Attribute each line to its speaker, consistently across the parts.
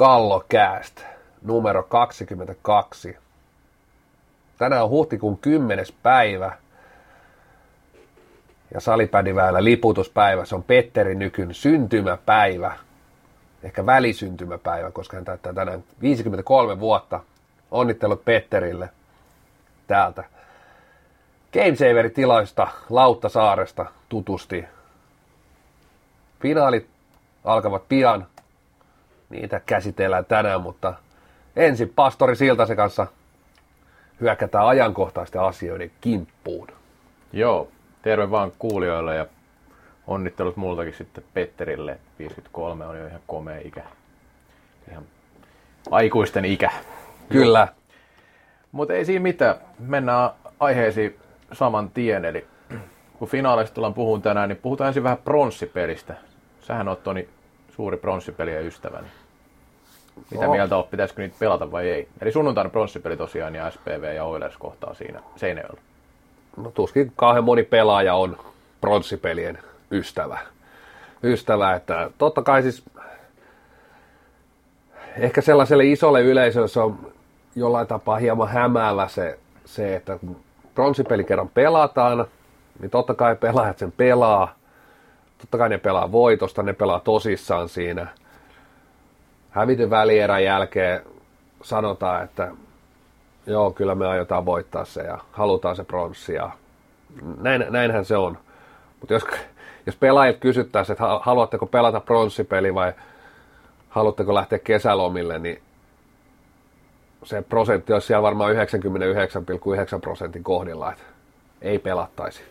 Speaker 1: Kallokääst numero 22. Tänään on huhtikuun 10. päivä ja salipädiväillä liputuspäivä. Se on Petteri Nykyn syntymäpäivä, ehkä välisyntymäpäivä, koska hän täyttää tänään 53 vuotta. Onnittelut Petterille täältä. Gamesaver-tilaista Lauttasaaresta tutusti. Finaalit alkavat pian. Niitä käsitellään tänään, mutta ensin pastori Siltasen kanssa hyökätään ajankohtaisten asioiden kimppuun.
Speaker 2: Joo, terve vaan kuulijoille ja onnittelut multakin sitten Petterille. 53 on jo ihan komea ikä. Ihan aikuisten ikä.
Speaker 1: Kyllä.
Speaker 2: Mutta ei siinä mitään. Mennään aiheisiin saman tien. Eli kun finaaleista tullaan puhun tänään, niin puhutaan ensin vähän pronssipelistä. Sähän oot Toni suuri pronssipelien ystäväni. Mitä
Speaker 1: Joo.
Speaker 2: mieltä oot, pitäisikö niitä pelata vai ei? Eli sunnuntaina pronssipeli tosiaan ja SPV ja Oilers kohtaa siinä Seinäjoella.
Speaker 1: No tuskin kauhean moni pelaaja on pronssipelien ystävä. Ystävä, että totta kai siis ehkä sellaiselle isolle yleisölle se on jollain tapaa hieman hämäävä se, se että kun pronssipeli kerran pelataan, niin totta kai pelaajat sen pelaa. Totta kai ne pelaa voitosta, ne pelaa tosissaan siinä. Hävityn välierän jälkeen sanotaan, että joo, kyllä me aiotaan voittaa se ja halutaan se pronssi ja näin, näinhän se on. Mutta jos, jos pelaajat kysyttäisiin, että ha- haluatteko pelata pronssipeli vai haluatteko lähteä kesälomille, niin se prosentti olisi siellä varmaan 99,9 prosentin kohdilla, että ei pelattaisi.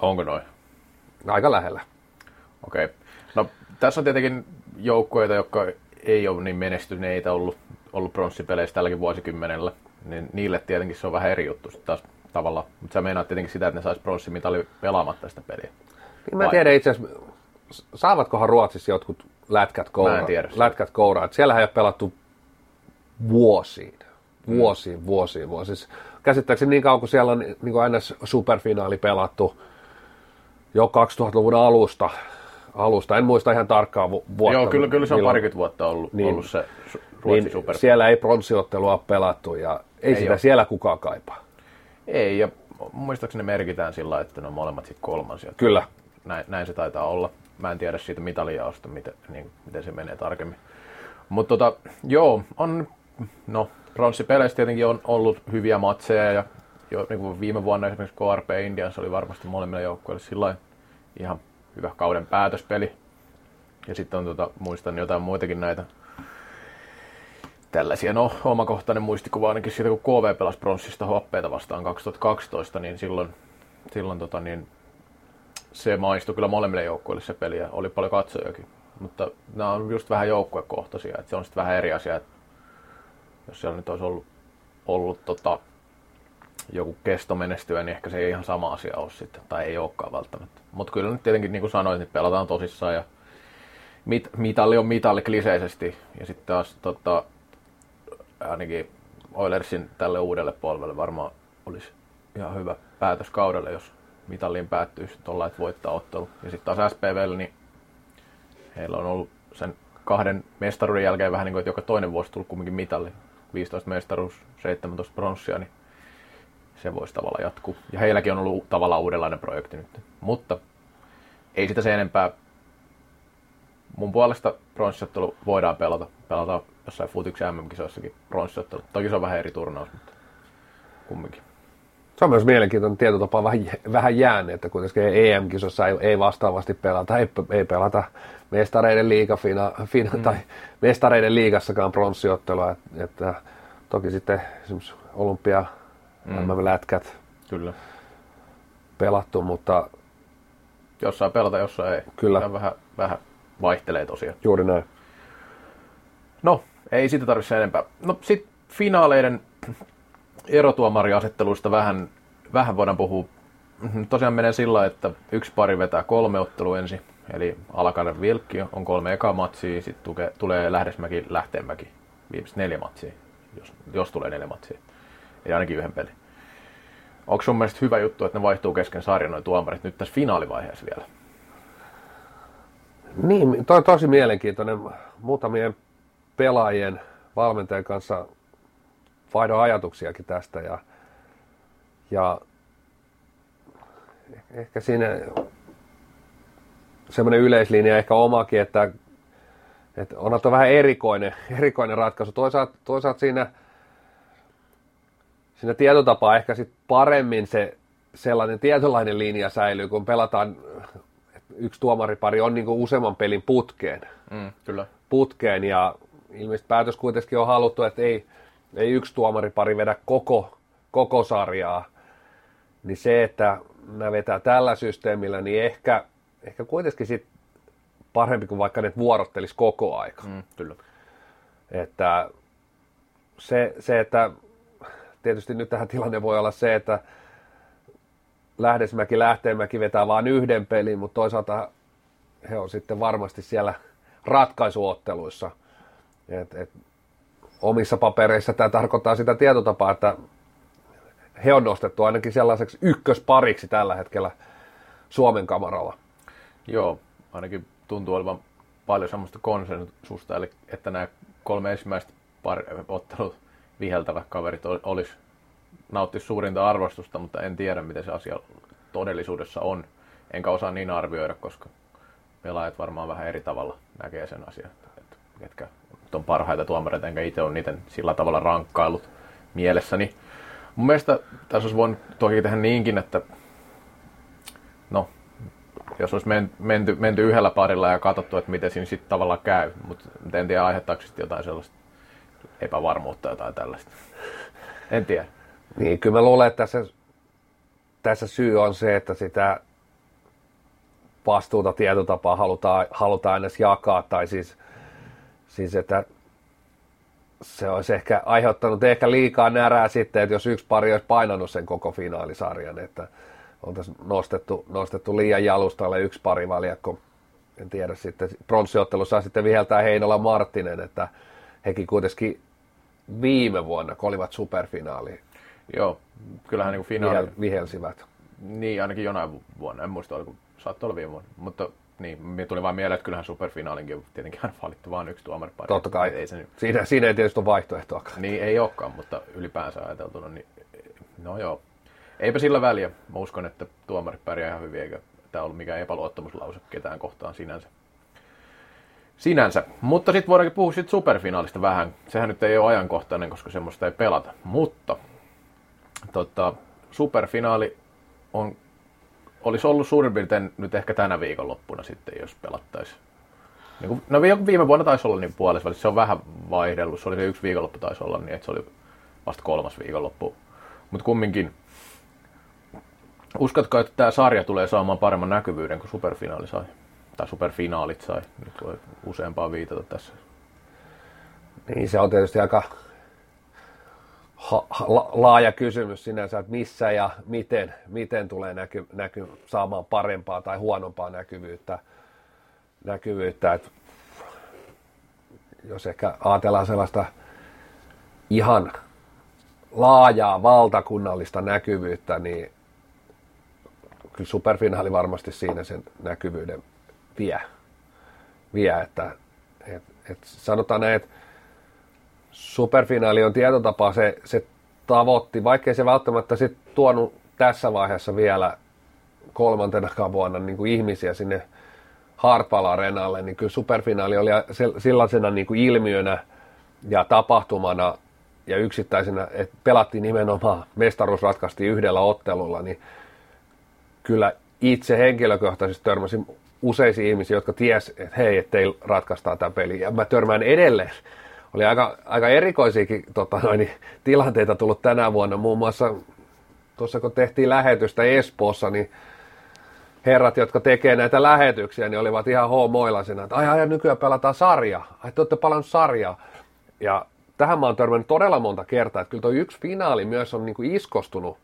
Speaker 2: Onko noin?
Speaker 1: Aika lähellä.
Speaker 2: Okei. No tässä on tietenkin joukkueita, jotka ei ole niin menestyneitä ollut, ollut pronssipeleissä tälläkin vuosikymmenellä. Niin niille tietenkin se on vähän eri juttu sitten taas tavallaan. Mutta sä meinaat tietenkin sitä, että ne sais pronssimitali pelaamatta sitä peliä.
Speaker 1: Niin mä en tiedä itse asiassa, saavatkohan Ruotsissa jotkut lätkät kouraa.
Speaker 2: Mä en tiedä
Speaker 1: lätkät kouraa. Siellähän ei ole pelattu vuosiin. Vuosiin, vuosiin, vuosiin. Siis Käsittääkseni niin kauan kuin siellä on niin kuin NS Superfinaali pelattu jo 2000-luvun alusta, alusta. En muista ihan tarkkaa vu- vuotta.
Speaker 2: Joo, kyllä, kyllä se on
Speaker 1: milloin-
Speaker 2: parikymmentä vuotta ollut,
Speaker 1: Niin.
Speaker 2: niin. ollut se su- Ruotsin
Speaker 1: niin
Speaker 2: super.
Speaker 1: siellä ei pronssiottelua pelattu ja ei,
Speaker 2: Ei
Speaker 1: sitä
Speaker 2: oo.
Speaker 1: siellä kukaan kaipaa.
Speaker 2: Ei, ja muistaakseni ne merkitään sillä, että ne on molemmat sitten kolmansia.
Speaker 1: Kyllä.
Speaker 2: Näin, näin, se taitaa olla. Mä en tiedä siitä mitalijaosta, miten, niin, miten se menee tarkemmin. Mutta tota, joo, on, no, pronssipeleissä tietenkin on ollut hyviä matseja ja jo, niin kuin viime vuonna esimerkiksi KRP Indians oli varmasti molemmille joukkueille sillä ihan hyvä kauden päätöspeli. Ja sitten on tota, muistan jotain muitakin näitä tällaisia, no omakohtainen muistikuva ainakin siitä, kun KV pelasi pronssista hoppeita vastaan 2012, niin silloin, silloin tota, niin se maistui kyllä molemmille joukkueille se peli ja oli paljon katsojakin. Mutta nämä on just vähän joukkuekohtaisia, että se on sitten vähän eri asia, että jos siellä nyt olisi ollut, ollut tota, joku kesto menestyä, niin ehkä se ei ihan sama asia ole sitten, tai ei olekaan välttämättä. Mutta kyllä nyt tietenkin, niin kuin sanoit, niin pelataan tosissaan ja mit, mitalli on mitalli kliseisesti. Ja sitten taas tota, ainakin Oilersin tälle uudelle polvelle varmaan olisi ihan hyvä päätös kaudelle, jos mitalliin päättyisi tuolla, että voittaa ottelu. Ja sitten taas SPVllä, niin heillä on ollut sen kahden mestaruuden jälkeen vähän niin kuin, että joka toinen vuosi tullut kumminkin mitalli. 15 mestaruus, 17 pronssia, niin se voisi tavallaan jatkuu. Ja heilläkin on ollut tavallaan uudenlainen projekti nyt. Mutta ei sitä se enempää. Mun puolesta pronssiottelu voidaan pelata. Pelataan jossain futiksen MM-kisoissakin pronssiottelu. Toki se on vähän eri turnaus, mutta kumminkin.
Speaker 1: Se on myös mielenkiintoinen tietotapa vähän, vähän jäänyt, että kuitenkin EM-kisossa ei, ei vastaavasti pelata, ei, ei pelata mestareiden liiga, fina, fina, mm. tai mestareiden liigassakaan pronssiottelua, että, että toki sitten esimerkiksi olympia, mm. lätkät
Speaker 2: Kyllä.
Speaker 1: pelattu, mutta
Speaker 2: Jossain pelata, jossain ei.
Speaker 1: Kyllä.
Speaker 2: Tämä vähän, vähän vaihtelee tosiaan.
Speaker 1: juuri näin.
Speaker 2: No, ei siitä tarvitse enempää. No sitten finaaleiden erotuomariasetteluista vähän, vähän voidaan puhua. Mhm, Tosiaan menee sillä että yksi pari vetää kolme ottelua ensin. Eli Alakainen Vilkki on kolme eka matsia, sitten tulee Lähdesmäki, Lähteenmäki, viimeiset neljä matsia, jos, jos tulee neljä matsia. Eli ainakin yhden pelin. Onko sun mielestä hyvä juttu, että ne vaihtuu kesken sarjan noin tuomarit nyt tässä finaalivaiheessa vielä?
Speaker 1: Niin, toi on tosi mielenkiintoinen. Muutamien pelaajien, valmentajien kanssa vaihdon ajatuksiakin tästä ja, ja ehkä siinä semmoinen yleislinja ehkä omakin, että, että on vähän erikoinen, erikoinen ratkaisu. Toisaalta, toisaalta siinä, siinä tietotapaa ehkä sit paremmin se sellainen tietynlainen linja säilyy, kun pelataan, yksi tuomaripari on niin useamman pelin putkeen.
Speaker 2: Mm, kyllä.
Speaker 1: Putkeen ja ilmeisesti päätös kuitenkin on haluttu, että ei, ei yksi tuomaripari vedä koko, koko sarjaa. Niin se, että nämä vetää tällä systeemillä, niin ehkä, ehkä kuitenkin sit parempi kuin vaikka ne vuorottelisi koko aika.
Speaker 2: Mm, kyllä.
Speaker 1: Että se, se, että tietysti nyt tähän tilanne voi olla se, että Lähdesmäki, Lähteenmäki vetää vain yhden pelin, mutta toisaalta he on sitten varmasti siellä ratkaisuotteluissa. Et, et, omissa papereissa tämä tarkoittaa sitä tietotapaa, että he on nostettu ainakin sellaiseksi ykköspariksi tällä hetkellä Suomen kamaralla.
Speaker 2: Joo, ainakin tuntuu olevan paljon semmoista konsensusta, eli että nämä kolme ensimmäistä par- ottelut viheltävät kaverit olisi nautti suurinta arvostusta, mutta en tiedä, miten se asia todellisuudessa on. Enkä osaa niin arvioida, koska pelaajat varmaan vähän eri tavalla näkee sen asian, että ketkä on parhaita tuomareita, enkä itse ole niiden sillä tavalla rankkailut mielessäni. Mun mielestä tässä olisi voinut toki tehdä niinkin, että no, jos olisi menty, menty yhdellä parilla ja katsottu, että miten siinä sitten tavallaan käy, mutta en tiedä aiheuttaako jotain sellaista epävarmuutta tai tällaista. En tiedä.
Speaker 1: Niin, kyllä mä luulen, että tässä, tässä syy on se, että sitä vastuuta tietotapaa halutaan, halutaan edes jakaa, tai siis, siis että se olisi ehkä aiheuttanut ehkä liikaa närää sitten, että jos yksi pari olisi painanut sen koko finaalisarjan, että oltaisiin nostettu, nostettu liian jalustalle yksi pari valjakko. En tiedä sitten, pronssiottelussa sitten viheltää Heinola Marttinen, että hekin kuitenkin viime vuonna, kun olivat superfinaali,
Speaker 2: Joo, kyllähän niin finaali... Vihel,
Speaker 1: vihelsivät.
Speaker 2: Niin, ainakin jonain vuonna, en muista, oliko, saattoi olla viime vuonna, mutta niin, me tuli vain mieleen, että kyllähän superfinaalinkin tietenkin aina valittu vain yksi tuomaripari.
Speaker 1: Totta kai, ei se nyt... siinä, siinä ei tietysti ole vaihtoehtoakaan.
Speaker 2: Niin, ei olekaan, mutta ylipäänsä ajateltuna, niin no joo. Eipä sillä väliä. Mä uskon, että tuomarit pärjää ihan hyvin, eikä tämä ollut mikään epäluottamuslause ketään kohtaan sinänsä. Sinänsä. Mutta sitten voidaankin puhua sit superfinaalista vähän. Sehän nyt ei ole ajankohtainen, koska semmoista ei pelata. Mutta tota, superfinaali on, olisi ollut suurin piirtein nyt ehkä tänä viikonloppuna sitten, jos pelattaisiin. Niin kuin, no viime vuonna taisi olla niin puolessa se on vähän vaihdellut, se oli se yksi viikonloppu taisi olla niin, että se oli vasta kolmas viikonloppu. Mutta kumminkin, uskotko, että tämä sarja tulee saamaan paremman näkyvyyden kuin superfinaali sai? Tai superfinaalit sai, nyt voi useampaa viitata tässä.
Speaker 1: Niin se on tietysti aika ha, ha, laaja kysymys sinänsä, että missä ja miten, miten tulee näky, näky, saamaan parempaa tai huonompaa näkyvyyttä. näkyvyyttä että jos ehkä ajatellaan sellaista ihan laajaa valtakunnallista näkyvyyttä, niin kyllä superfinaali varmasti siinä sen näkyvyyden vie. vie että, et, et sanotaan näin, että superfinaali on tietotapa, se, se tavoitti, vaikkei se välttämättä sit tuonut tässä vaiheessa vielä kolmantenakaan vuonna niin kuin ihmisiä sinne Hartwall Arenalle, niin kyllä superfinaali oli sellaisena niin kuin ilmiönä ja tapahtumana ja yksittäisenä, että pelattiin nimenomaan, mestaruus ratkaistiin yhdellä ottelulla, niin kyllä itse henkilökohtaisesti törmäsin useisiin ihmisiin, jotka ties, että hei, että teillä ratkaistaan tämä peli. Ja mä törmään edelleen oli aika, aika erikoisiakin tota, noin, tilanteita tullut tänä vuonna. Muun muassa tuossa kun tehtiin lähetystä Espoossa, niin herrat, jotka tekee näitä lähetyksiä, niin olivat ihan hoomoilasina, että ai, ai nykyään pelataan sarja. Ai, te olette palannut sarjaa. Ja tähän mä oon törmännyt todella monta kertaa, että kyllä tuo yksi finaali myös on niin kuin iskostunut,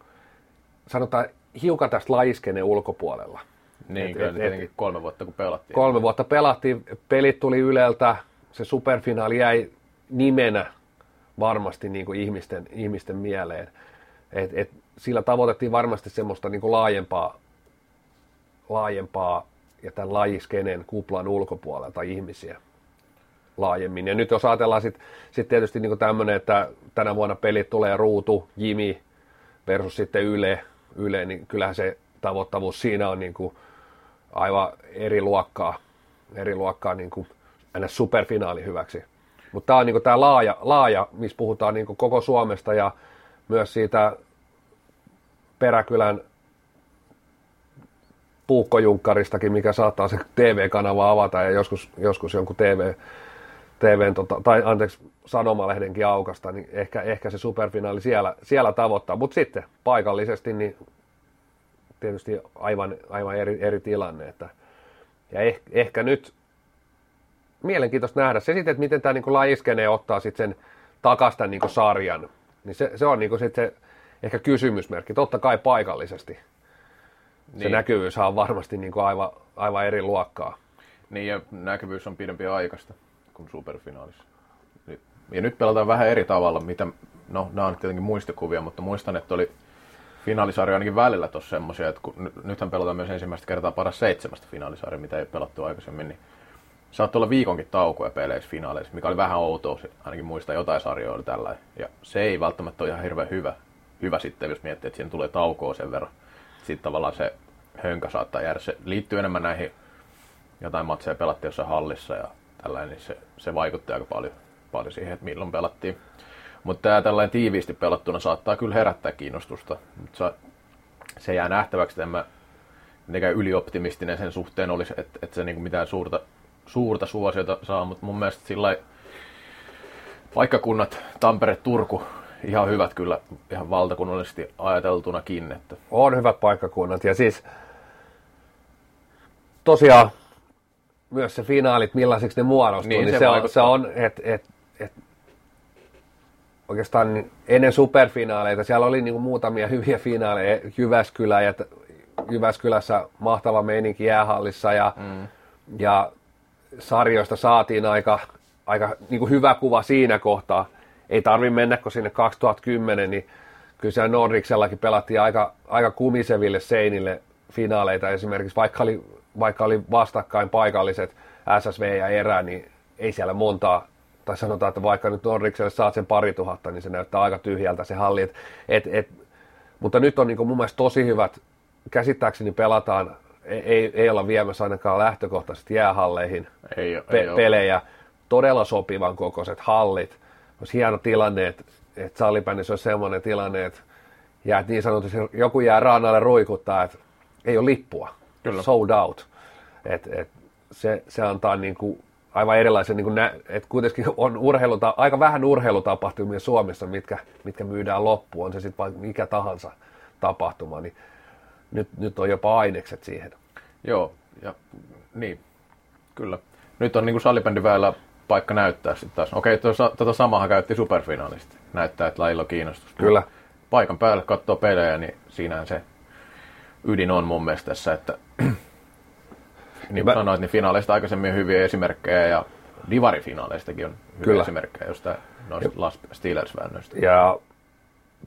Speaker 1: sanotaan hiukan tästä lajiskeneen ulkopuolella.
Speaker 2: Niin, et, kyllä et, tietenkin kolme vuotta kun pelattiin.
Speaker 1: Kolme vuotta pelattiin, pelit tuli Yleltä, se superfinaali jäi nimenä varmasti niin kuin ihmisten, ihmisten mieleen. Et, et sillä tavoitettiin varmasti semmoista niin kuin laajempaa, laajempaa ja tämän lajiskenen kuplan ulkopuolelta ihmisiä. laajemmin. Ja nyt jos ajatellaan sitten sit tietysti niin tämmöinen, että tänä vuonna pelit tulee ruutu, Jimi versus sitten Yle, Yle niin kyllähän se tavoittavuus siinä on niin kuin aivan eri luokkaa, eri luokkaa niin kuin superfinaali hyväksi. Mutta tämä on niin tämä laaja, laaja, missä puhutaan niin koko Suomesta ja myös siitä Peräkylän puukkojunkaristakin, mikä saattaa se TV-kanava avata ja joskus, joskus jonkun TV, TVn, tota, tai anteeksi, sanomalehdenkin aukasta, niin ehkä, ehkä se superfinaali siellä, siellä tavoittaa. Mutta sitten paikallisesti niin tietysti aivan, aivan eri, eri tilanne. Että, ja eh, ehkä nyt mielenkiintoista nähdä se sitten, että miten tämä niin lajiskene ottaa sitten sen takasta niin sarjan. Niin se, se on niin sitten se ehkä kysymysmerkki, totta kai paikallisesti. Niin. Se näkyvyys on varmasti niin kuin aivan, aivan eri luokkaa.
Speaker 2: Niin, ja näkyvyys on pidempi aikaista kuin superfinaalissa. Ja nyt pelataan vähän eri tavalla, mitä, no nämä on tietenkin muistikuvia, mutta muistan, että oli finaalisarja ainakin välillä tuossa semmoisia, että kun, nythän pelataan myös ensimmäistä kertaa paras seitsemästä finaalisarja, mitä ei pelattu aikaisemmin, niin saattoi olla viikonkin taukoja peleissä finaaleissa, mikä oli vähän outoa, ainakin muista jotain sarjoja oli tällä. Ja se ei välttämättä ole ihan hirveän hyvä, hyvä sitten, jos miettii, että siinä tulee taukoa sen verran. Sitten tavallaan se hönkä saattaa jäädä. Se liittyy enemmän näihin jotain matseja pelattiin jossain hallissa ja tällainen, niin se, se vaikutti aika paljon, paljon siihen, että milloin pelattiin. Mutta tämä tällainen tiiviisti pelattuna saattaa kyllä herättää kiinnostusta. Mutta se jää nähtäväksi, että en mä mitenkään ylioptimistinen sen suhteen olisi, että, että se niinku mitään suurta, suurta suosiota saa, mutta mun mielestä sillä paikkakunnat, Tampere, Turku, ihan hyvät kyllä ihan valtakunnallisesti ajateltunakin. Että.
Speaker 1: On hyvät paikkakunnat ja siis tosiaan myös se finaalit, millaiseksi ne muodostuu, niin, niin se, se, on, se on, että et, et, oikeastaan ennen superfinaaleita siellä oli niin kuin muutamia hyviä finaaleja, Jyväskylä ja Jyväskylässä mahtava meininki jäähallissa ja, mm. ja sarjoista saatiin aika, aika niin kuin hyvä kuva siinä kohtaa. Ei tarvi mennä, kun sinne 2010, niin kyllä siellä Nordiksellakin pelattiin aika, aika kumiseville seinille finaaleita esimerkiksi, vaikka oli, vaikka oli vastakkain paikalliset SSV ja erä, niin ei siellä montaa, tai sanotaan, että vaikka nyt Nordikselle saat sen pari tuhatta, niin se näyttää aika tyhjältä se halli. Et, et, et, mutta nyt on niin mun mielestä tosi hyvät, käsittääkseni pelataan, ei, ei, olla viemässä ainakaan lähtökohtaisesti jäähalleihin
Speaker 2: ei,
Speaker 1: pe- ei pelejä, ole. todella sopivan kokoiset hallit. Olisi hieno tilanne, että, että salibändissä olisi sellainen tilanne, että jää, niin sanotusti joku jää rannalle ruikuttaa, että ei ole lippua, Kyllä. sold out. Et, et, se, se antaa niin kuin aivan erilaisen, niin nä, että kuitenkin on urheiluta, aika vähän urheilutapahtumia Suomessa, mitkä, mitkä myydään loppuun, on se sitten vaikka mikä tahansa tapahtuma, niin nyt, nyt on jopa ainekset siihen.
Speaker 2: Joo, ja niin, kyllä. Nyt on niin kuin salibändin väellä paikka näyttää sitten taas. Okei, tuota, tuota samahan käytti superfinaalista. Näyttää, että lajilla on kiinnostus.
Speaker 1: Kyllä.
Speaker 2: Paikan päälle katsoo pelejä, niin siinähän se ydin on mun mielestä tässä, että niin kuin sanoit, niin finaaleista aikaisemmin hyviä esimerkkejä ja divarifinaaleista on hyviä Kyllä. esimerkkejä jostain noista Steelers-väännöistä.
Speaker 1: Ja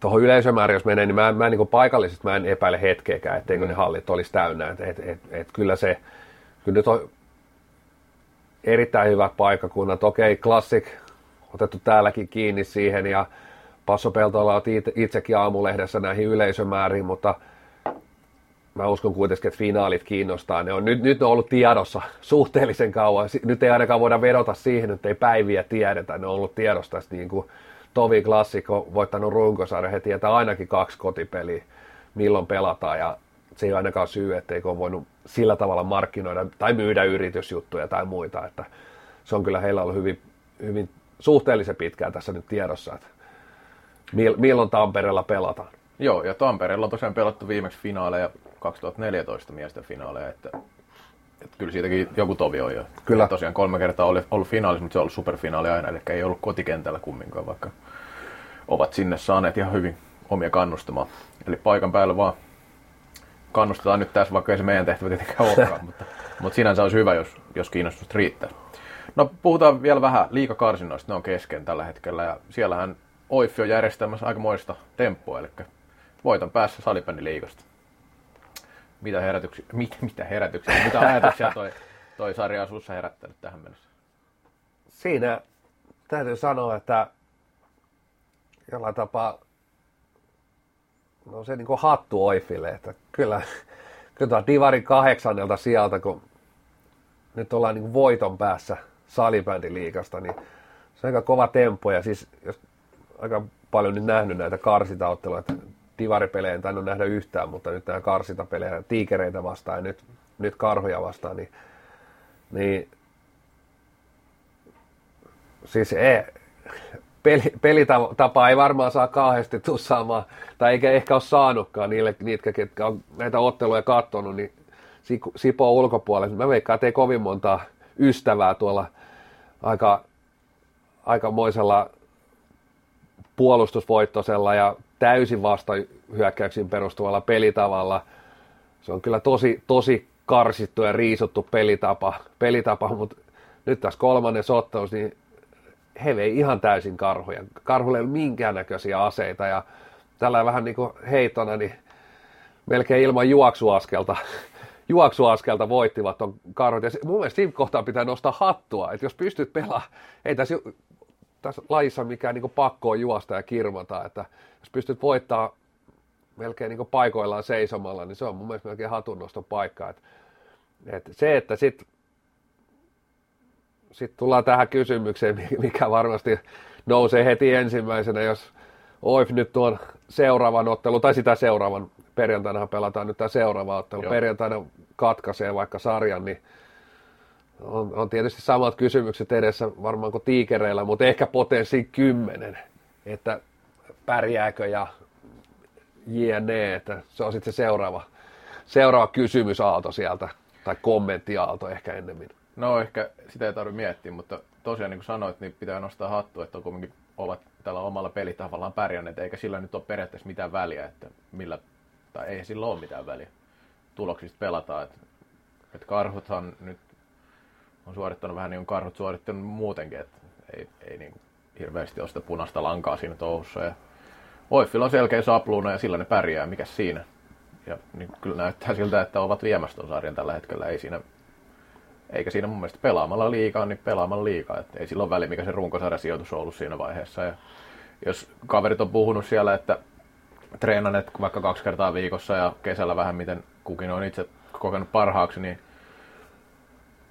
Speaker 1: tuohon yleisömäärin, jos menee, niin mä, mä niin paikallisesti mä en epäile hetkeäkään, etteikö mm. ne hallit olisi täynnä. Et, et, et, et kyllä se, kyllä nyt on erittäin hyvät paikkakunnat. Okei, Classic otettu täälläkin kiinni siihen ja Passo Peltola on itsekin aamulehdessä näihin yleisömääriin, mutta – mä uskon kuitenkin, että finaalit kiinnostaa. Ne on, nyt, nyt ne on ollut tiedossa suhteellisen kauan. Nyt ei ainakaan voida vedota siihen, että ei päiviä tiedetä. Ne on ollut tiedossa tästä niin kuin Tovi Klassikko voittanut runkosarja. He tietää ainakin kaksi kotipeliä, milloin pelataan. Ja se ei ole ainakaan syy, etteikö ole voinut sillä tavalla markkinoida tai myydä yritysjuttuja tai muita. Että se on kyllä heillä ollut hyvin, hyvin suhteellisen pitkään tässä nyt tiedossa, että milloin Tampereella pelataan.
Speaker 2: Joo, ja Tampereella on tosiaan pelattu viimeksi finaaleja 2014 miesten finaaleja, että, että kyllä siitäkin joku tovi on jo. Kyllä. Tosiaan kolme kertaa oli ollut finaalissa, mutta se on ollut superfinaali aina, eli ei ollut kotikentällä kumminkaan, vaikka ovat sinne saaneet ihan hyvin omia kannustamaan. Eli paikan päällä vaan kannustetaan nyt tässä, vaikka ei se meidän tehtävä tietenkään olekaan, mutta, mutta sinänsä olisi hyvä, jos, jos kiinnostusta riittää. No puhutaan vielä vähän liikakarsinnoista, ne on kesken tällä hetkellä ja siellähän OIF on järjestämässä aikamoista temppua, eli voiton päässä salibändiliigasta mitä herätyksiä, mit, mitä herätyksiä, mitä ajatuksia toi, toi sarja on herättänyt tähän mennessä?
Speaker 1: siinä täytyy sanoa, että jollain tapaa no se niin kuin hattu Oifille, että kyllä, kyllä Divarin kahdeksannelta sieltä, kun nyt ollaan niin voiton päässä salibändiliikasta, niin se on aika kova tempo. Ja siis jos aika paljon nyt nähnyt näitä karsitaotteluja, divaripelejä en tainnut nähdä yhtään, mutta nyt nämä karsitapelejä, tiikereitä vastaan ja nyt, nyt karhuja vastaan, niin, niin siis ei, peli, pelitapa ei varmaan saa kauheasti tussaamaan, tai eikä ehkä ole saanutkaan niille, niitä, ketkä on näitä otteluja katsonut, niin Sipo ulkopuolella. Mä veikkaan, että ei kovin monta ystävää tuolla aika, aikamoisella puolustusvoittoisella ja täysin vasta hyökkäyksiin perustuvalla pelitavalla. Se on kyllä tosi, tosi karsittu ja riisuttu pelitapa, pelitapa mutta nyt tässä kolmannen ottelussa, niin he vei ihan täysin karhuja. Karhulle ei ole minkäännäköisiä aseita ja tällä vähän niin kuin heitona, niin melkein ilman juoksuaskelta, juoksuaskelta voittivat on karhut. Ja mun mielestä siinä kohtaa pitää nostaa hattua, että jos pystyt pelaamaan, ei tässä, tässä lajissa mikään niin pakko on juosta ja kirmata, että jos pystyt voittaa melkein niin paikoillaan seisomalla, niin se on mun mielestä melkein hatunnoston paikka. Että, että se, että sitten sitten tullaan tähän kysymykseen, mikä varmasti nousee heti ensimmäisenä, jos OIF nyt tuon seuraavan ottelu, tai sitä seuraavan, perjantaina pelataan nyt tämä seuraava ottelu, Joo. perjantaina katkaisee vaikka sarjan, niin on, on tietysti samat kysymykset edessä varmaan kuin tiikereillä, mutta ehkä potenssi kymmenen, että pärjääkö ja jne, että se on sitten se seuraava, seuraava kysymysaalto sieltä, tai kommenttiaalto ehkä ennemmin.
Speaker 2: No ehkä sitä ei tarvitse miettiä, mutta tosiaan niin kuin sanoit, niin pitää nostaa hattu, että on kuitenkin ovat tällä omalla pelitavallaan pärjänneet, eikä sillä nyt ole periaatteessa mitään väliä, että millä, tai ei sillä ole mitään väliä. Tuloksista pelataan, että, että karhuthan nyt on suorittanut vähän niin kuin karhut suorittanut muutenkin, että ei, ei niin kuin hirveästi ole sitä punaista lankaa siinä touhussa. Ja Oiffilla on selkeä sapluuna ja sillä ne pärjää, mikä siinä. Ja niin kyllä näyttää siltä, että ovat viemässä tuon sarjan tällä hetkellä. Ei siinä eikä siinä mun mielestä pelaamalla liikaa, niin pelaamalla liikaa. Et ei silloin väli, mikä se runkosarja sijoitus on ollut siinä vaiheessa. Ja jos kaverit on puhunut siellä, että treenanet vaikka kaksi kertaa viikossa ja kesällä vähän miten kukin on itse kokenut parhaaksi, niin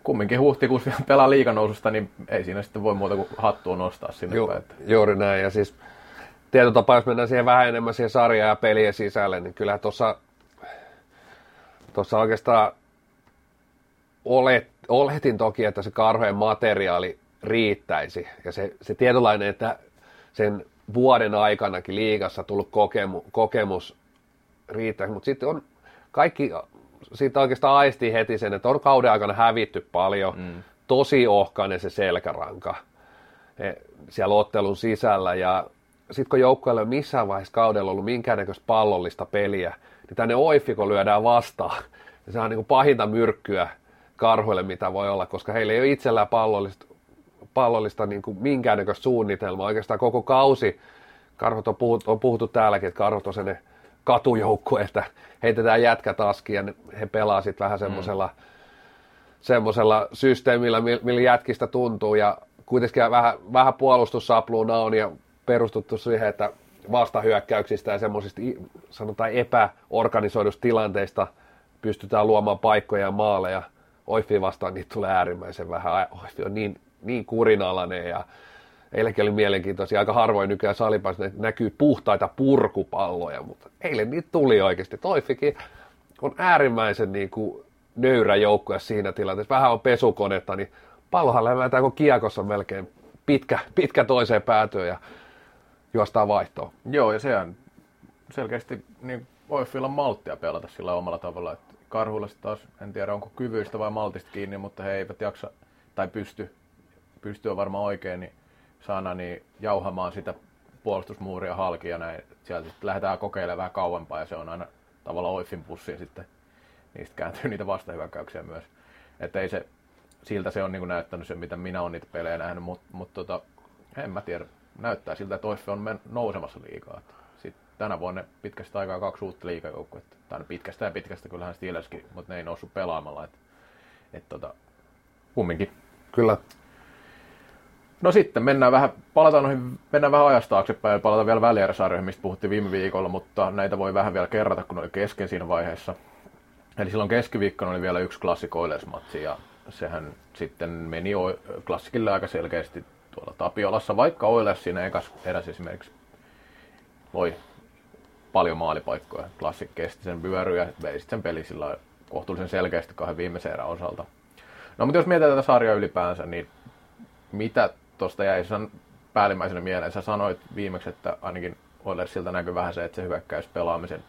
Speaker 2: kumminkin huhtikuussa pelaa liikanoususta, niin ei siinä sitten voi muuta kuin hattua nostaa sinne Ju, päin.
Speaker 1: Juuri näin, ja siis tietyllä tapaa, jos mennään siihen vähän enemmän siihen sarjaan ja pelien sisälle, niin kyllä tuossa tuossa oikeastaan olet, oletin toki, että se karhojen materiaali riittäisi. Ja se, se tietynlainen, että sen vuoden aikanakin liigassa tullut kokemu, kokemus riittäisi. Mutta sitten on kaikki, siitä oikeastaan aistii heti sen, että on kauden aikana hävitty paljon. Mm. Tosi ohkainen se selkäranka e, siellä ottelun sisällä. Ja sitten kun joukkueella ei ole missään vaiheessa kaudella ollut minkäännäköistä pallollista peliä, niin tänne oiffiko lyödään vastaan. Ja se on niin kuin pahinta myrkkyä karhuille, mitä voi olla, koska heillä ei ole itsellään pallollista, pallollista niin kuin minkäännäköistä suunnitelmaa. Oikeastaan koko kausi, karhut on puhuttu, on puhuttu täälläkin, että karhut on sellainen katujoukku, että heitetään jätkät aski ja he pelaa sitten vähän semmoisella mm. semmoisella systeemillä, millä jätkistä tuntuu ja kuitenkin vähän, vähän puolustussapluuna on ja perustuttu siihen, että vastahyökkäyksistä ja semmoisista sanotaan epäorganisoidusta tilanteista pystytään luomaan paikkoja ja maaleja – Oifi vastaan niitä tulee äärimmäisen vähän. Oifi on niin, niin kurinalainen ja eilenkin oli mielenkiintoisia. Aika harvoin nykyään salipäässä näkyy puhtaita purkupalloja, mutta eilen niitä tuli oikeasti. Toifikin on äärimmäisen niin kuin nöyrä joukkue siinä tilanteessa. Vähän on pesukonetta, niin pallohan levätään kuin kiekossa melkein pitkä, pitkä toiseen päätyyn ja juostaa vaihtoon.
Speaker 2: Joo, ja sehän selkeästi niin Oifilla malttia pelata sillä omalla tavalla, että Karhuilla taas, en tiedä onko kyvyistä vai maltista kiinni, mutta he eivät jaksa tai pysty, pystyä varmaan oikein, niin saana niin jauhamaan sitä puolustusmuuria halki ja näin. Sieltä sitten lähdetään kokeilemaan vähän kauempaa ja se on aina tavallaan Oiffin pussiin sitten. Niistä kääntyy niitä vastahyökkäyksiä myös. Että ei se, siltä se on niin näyttänyt se, mitä minä olen niitä pelejä nähnyt, mutta mut tota, en mä tiedä. Näyttää siltä, että Oiffi on nousemassa liikaa. Että tänä vuonna pitkästä aikaa kaksi uutta liikajoukkuetta. Tai pitkästä ja pitkästä kyllähän Steelerskin, mutta ne ei noussut pelaamalla. Et, et tota, kumminkin.
Speaker 1: Kyllä.
Speaker 2: No sitten mennään vähän, palataan noihin, mennään vähän ajasta taaksepäin ja palataan vielä välieräsarjoihin, mistä puhuttiin viime viikolla, mutta näitä voi vähän vielä kerrata, kun ne oli kesken siinä vaiheessa. Eli silloin keskiviikkona oli vielä yksi Classic Oilers-matsi ja sehän sitten meni klassikille aika selkeästi tuolla Tapiolassa, vaikka Oilers siinä ekas eräs esimerkiksi voi paljon maalipaikkoja. Classic kesti sen vyöry ja vei sen peli sillä kohtuullisen selkeästi kahden viimeisen erän osalta. No mutta jos mietitään tätä sarjaa ylipäänsä, niin mitä tuosta jäi sen päällimmäisenä mieleen? Sä sanoit viimeksi, että ainakin Oilersilta näkyy vähän se, että se hyökkäys pelaamisen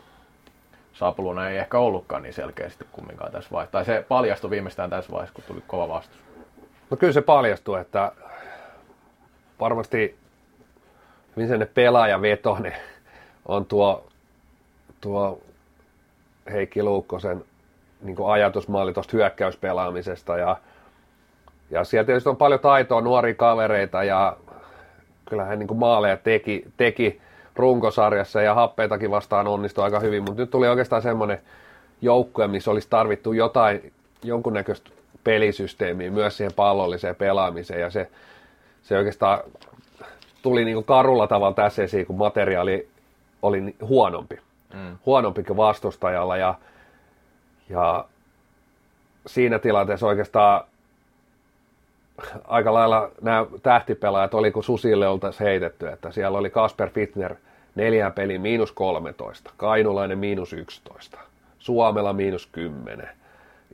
Speaker 2: saapuluna ei ehkä ollutkaan niin selkeästi kumminkaan tässä vaiheessa. Tai se paljastui viimeistään tässä vaiheessa, kun tuli kova vastus.
Speaker 1: No kyllä se paljastui, että varmasti hyvin sellainen pelaajavetone on tuo, tuo Heikki Luukkosen niin ajatusmalli tuosta hyökkäyspelaamisesta ja, ja siellä tietysti on paljon taitoa, nuoria kavereita ja kyllähän niin maaleja teki, teki runkosarjassa ja happeitakin vastaan onnistui aika hyvin, mutta nyt tuli oikeastaan semmoinen joukkue, missä olisi tarvittu jotain, jonkunnäköistä pelisysteemiä myös siihen pallolliseen pelaamiseen ja se, se oikeastaan tuli niin kuin karulla tavalla tässä esiin, kun materiaali oli huonompi. Mm. Huonompi kuin vastustajalla ja, ja siinä tilanteessa oikeastaan aika lailla nämä tähtipelaajat oli kuin susille oltaisiin heitetty, että siellä oli Kasper Fitner neljään peli miinus 13, Kainulainen miinus 11, Suomela miinus 10,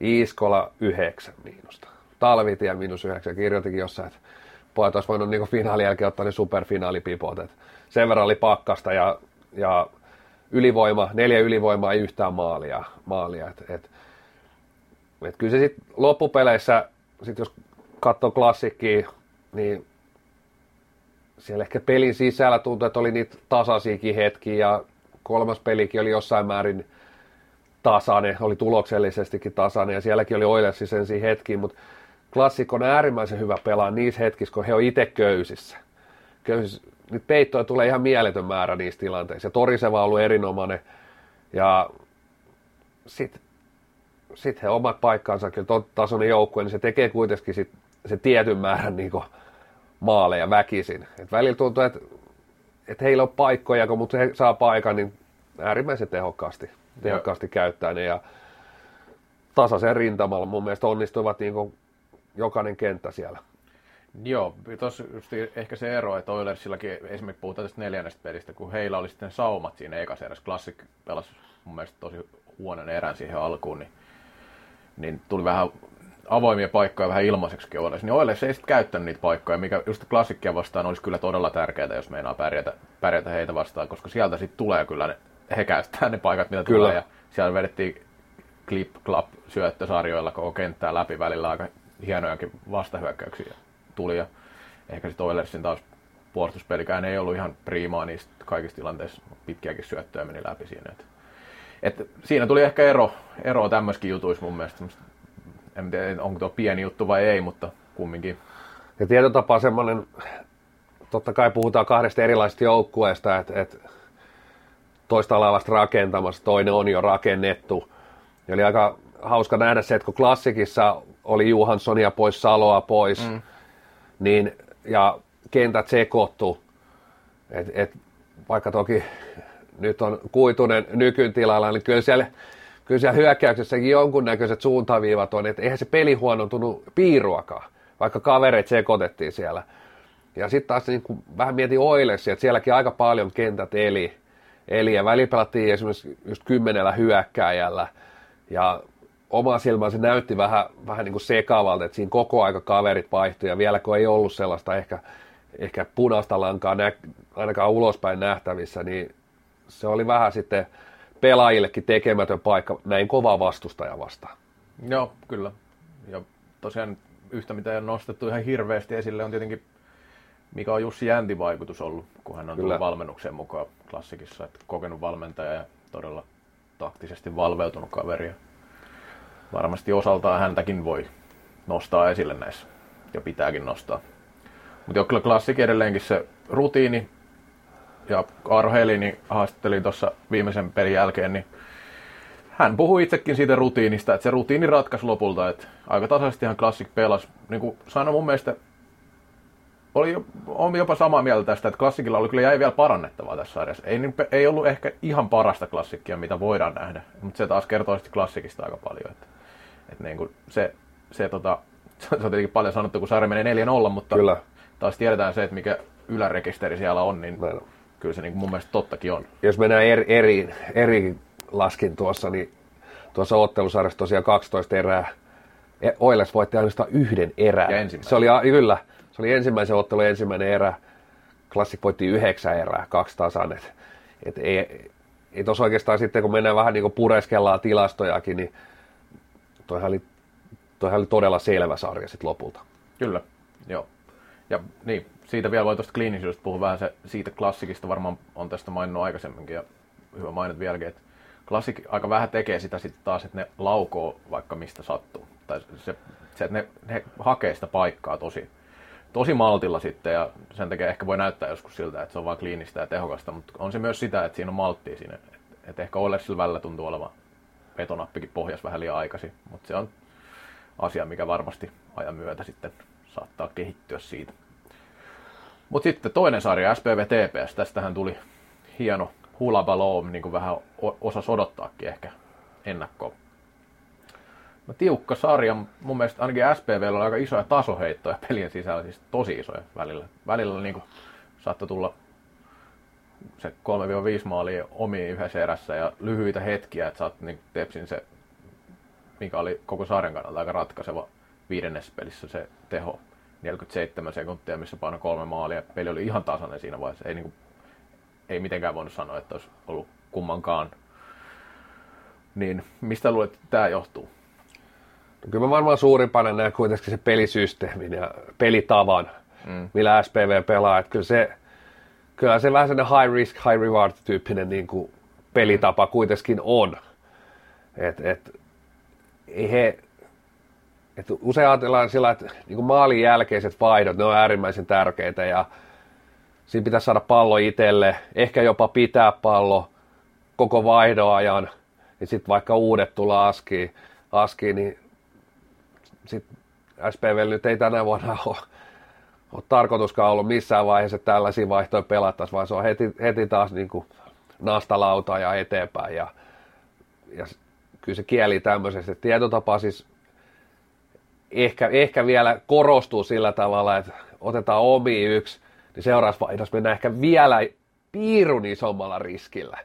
Speaker 1: Iiskola 9 miinusta, Talvitie miinus 9, kirjoitikin jossain, että pojat olisi voinut niin finaalin jälkeen ottaa ne superfinaalipipot, että sen verran oli pakkasta ja, ja ylivoima, neljä ylivoimaa ei yhtään maalia, maalia et, et, et kyllä se sitten loppupeleissä, sit jos katsoo klassikkiä, niin siellä ehkä pelin sisällä tuntui, että oli niitä tasaisiakin hetkiä ja kolmas pelikin oli jossain määrin tasainen, oli tuloksellisestikin tasainen ja sielläkin oli Oilersi sen hetkiä, mutta klassikko on äärimmäisen hyvä pelaa niissä hetkissä, kun he on itse köysissä. Köysissä. Nyt peittoja tulee ihan mieletön määrä niissä tilanteissa ja Toriseva on ollut erinomainen ja sitten sit he omat paikkansa, kyllä tuon tasoinen joukkue, niin se tekee kuitenkin sit se tietyn määrän niin kuin, maaleja väkisin. Et välillä tuntuu, että et heillä on paikkoja, kun mutta he saa paikan, niin äärimmäisen tehokkaasti, tehokkaasti käyttää ne. Ja tasaisen rintamalla mun mielestä onnistuivat niin kuin jokainen kenttä siellä.
Speaker 2: Joo, tuossa ehkä se ero, että Oilersillakin esimerkiksi puhutaan tästä neljännestä pelistä, kun heillä oli sitten saumat siinä ekassa erässä. Classic pelasi mun mielestä tosi huonon erän siihen alkuun, niin, niin tuli vähän avoimia paikkoja vähän ilmaiseksi Oilers, niin Oilers ei sitten käyttänyt niitä paikkoja, mikä just klassikkia vastaan olisi kyllä todella tärkeää, jos meinaa pärjätä, pärjätä heitä vastaan, koska sieltä sitten tulee kyllä ne, he käyttää ne paikat, mitä kyllä. tulee, ja siellä vedettiin clip clap syöttösarjoilla koko kenttää läpi välillä aika hienojakin vastahyökkäyksiä tuli, ja ehkä sitten Oilersin taas puolustuspelikään ei ollut ihan priimaa niistä kaikissa tilanteissa, pitkiäkin syöttöjä meni läpi siinä. Et, et siinä tuli ehkä ero, ero tämmöiskin jutuissa mun mielestä, en tiedä, onko tuo pieni juttu vai ei, mutta kumminkin.
Speaker 1: Ja tietyllä tapaa semmoinen, totta kai puhutaan kahdesta erilaisesta joukkueesta, että, että toista ollaan vasta rakentamassa, toinen on jo rakennettu. Ja oli aika hauska nähdä se, että kun klassikissa oli Johanssonia pois, Saloa pois, mm. niin, ja kentät sekoittu, et, et, vaikka toki nyt on kuitunen nykytilalla, niin kyllä siellä kyllä siellä hyökkäyksessäkin jonkunnäköiset suuntaviivat on, että eihän se peli huonontunut piiruakaan, vaikka kavereet sekoitettiin siellä. Ja sitten taas niin kuin vähän mietin Oilersia, että sielläkin aika paljon kentät eli, eli ja välipelattiin esimerkiksi just kymmenellä hyökkääjällä, ja oma silmään se näytti vähän, vähän niin kuin sekavalta, että siinä koko aika kaverit vaihtui, ja vielä kun ei ollut sellaista ehkä, ehkä punaista lankaa nä, ainakaan ulospäin nähtävissä, niin se oli vähän sitten pelaajillekin tekemätön paikka näin kovaa vastustaja vastaan.
Speaker 2: Joo, kyllä. Ja tosiaan yhtä mitä on nostettu ihan hirveästi esille on tietenkin mikä on Jussi Jänti vaikutus ollut, kun hän on Kyllä. tullut valmennukseen mukaan klassikissa. Että kokenut valmentaja ja todella taktisesti valveutunut kaveri. Varmasti osaltaan häntäkin voi nostaa esille näissä ja pitääkin nostaa. Mutta kyllä klassik edelleenkin se rutiini, ja Aaro Helini haastattelin tuossa viimeisen pelin jälkeen, niin hän puhui itsekin siitä rutiinista, että se rutiini ratkaisi lopulta, että aika tasaisesti ihan klassik pelas. Niin kuin sanoin mun mielestä, oli, on jopa samaa mieltä tästä, että klassikilla oli kyllä jäi vielä parannettavaa tässä sarjassa. Ei, ei ollut ehkä ihan parasta klassikkia, mitä voidaan nähdä, mutta se taas kertoo sitten klassikista aika paljon. Että, että niin kuin se, se, tota, se on tietenkin paljon sanottu, kun sarja menee 4-0, mutta kyllä. taas tiedetään se, että mikä ylärekisteri siellä on, niin. Kyllä se niin kuin mun mielestä tottakin on.
Speaker 1: Jos mennään eri, eri, eri laskin tuossa, niin tuossa ottelusarjassa tosiaan 12 erää. E- Oilers voitti ainoastaan yhden erää. Se oli, kyllä, se oli ensimmäisen ottelun ensimmäinen erä. Klassik voitti yhdeksän erää, kaksi tasan. Et, et ei, ei tuossa oikeastaan sitten, kun mennään vähän niin kuin pureskellaan tilastojakin, niin toihan oli, toihan oli todella selvä sarja sitten lopulta.
Speaker 2: Kyllä, joo. Ja niin, siitä vielä voi tuosta kliinisyydestä puhua vähän se, siitä klassikista, varmaan on tästä maininnut aikaisemminkin ja hyvä mainit vieläkin, että klassik aika vähän tekee sitä sitten taas, että ne laukoo vaikka mistä sattuu. Tai se, se että ne, ne hakee sitä paikkaa tosi, tosi maltilla sitten ja sen takia ehkä voi näyttää joskus siltä, että se on vain kliinistä ja tehokasta, mutta on se myös sitä, että siinä on malttia siinä. Että et ehkä Oilersilla välillä tuntuu olevan vetonappikin pohjas vähän liian aikaisin, mutta se on asia, mikä varmasti ajan myötä sitten saattaa kehittyä siitä. Mutta sitten toinen sarja, SPV TPS, tästähän tuli hieno hulabaloom, niin kuin vähän osa odottaakin ehkä ennakkoon. No, tiukka sarja, mun mielestä ainakin SPV oli aika isoja tasoheittoja pelien sisällä, siis tosi isoja välillä. Välillä niin kuin saattoi tulla se 3-5 maalia omiin yhdessä erässä ja lyhyitä hetkiä, että saat niin Tepsin se, mikä oli koko sarjan kannalta aika ratkaiseva viidennessä pelissä se teho 47 sekuntia, missä paino kolme maalia. Peli oli ihan tasainen siinä vaiheessa. Ei, niin kuin, ei mitenkään voinut sanoa, että olisi ollut kummankaan. Niin mistä luulet, että tämä johtuu?
Speaker 1: No kyllä mä varmaan suurimpana näen kuitenkin se pelisysteemin ja pelitavan, mm. millä SPV pelaa. Että kyllä se, kyllä se vähän sellainen high risk, high reward tyyppinen niin kuin pelitapa kuitenkin on. Et, et, ei he, et usein ajatellaan sillä, että niin maalin jälkeiset vaihdot, ne on äärimmäisen tärkeitä ja siinä pitäisi saada pallo itselle, ehkä jopa pitää pallo koko vaihdoajan, ja sitten vaikka uudet tulee askiin, askiin niin sitten SPV nyt ei tänä vuonna ole, ole tarkoituskaan ollut missään vaiheessa, että tällaisia vaihtoja pelattaisiin, vaan se on heti, heti taas niin kuin nastalauta ja eteenpäin. Ja, ja kyllä se kieli tämmöisestä. Tietotapa siis ehkä, ehkä vielä korostuu sillä tavalla, että otetaan omi yksi, niin seuraavassa vaihdossa mennään ehkä vielä piirun isommalla riskillä.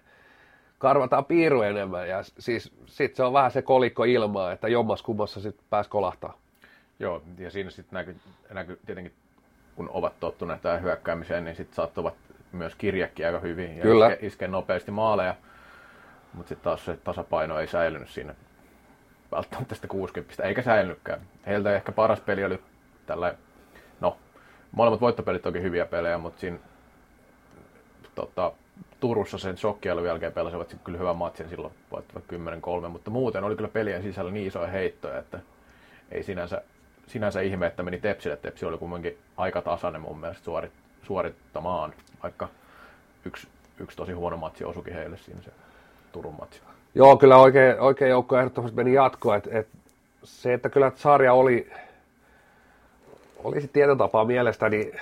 Speaker 1: Karvataan piiru enemmän ja siis sit se on vähän se kolikko ilmaa, että jommas kummassa sitten pääs kolahtaa.
Speaker 2: Joo, ja siinä sitten näkyy, näkyy tietenkin, kun ovat tottuneet tähän hyökkäämiseen, niin sitten saattavat myös kirjekkiä aika hyvin ja Kyllä. Iske, iske nopeasti maaleja. Mutta sitten taas se tasapaino ei säilynyt siinä välttämättä sitä 60, eikä säilynytkään. Heiltä ehkä paras peli oli tällä, no, molemmat voittopelit toki hyviä pelejä, mutta siinä tota, Turussa sen shokkiailun jälkeen pelasivat kyllä hyvän matsin silloin, voittivat 10-3, mutta muuten oli kyllä pelien sisällä niin isoja heittoja, että ei sinänsä, sinänsä ihme, että meni Tepsille. Tepsi oli kuitenkin aika tasainen mun mielestä suorit, suorittamaan, vaikka yksi, yksi tosi huono matsi osukin heille siinä se Turun matsi.
Speaker 1: Joo, kyllä oikein, oikein joukko ehdottomasti meni jatkoa. Et, et se, että kyllä sarja oli, olisi tietotapaa mielestäni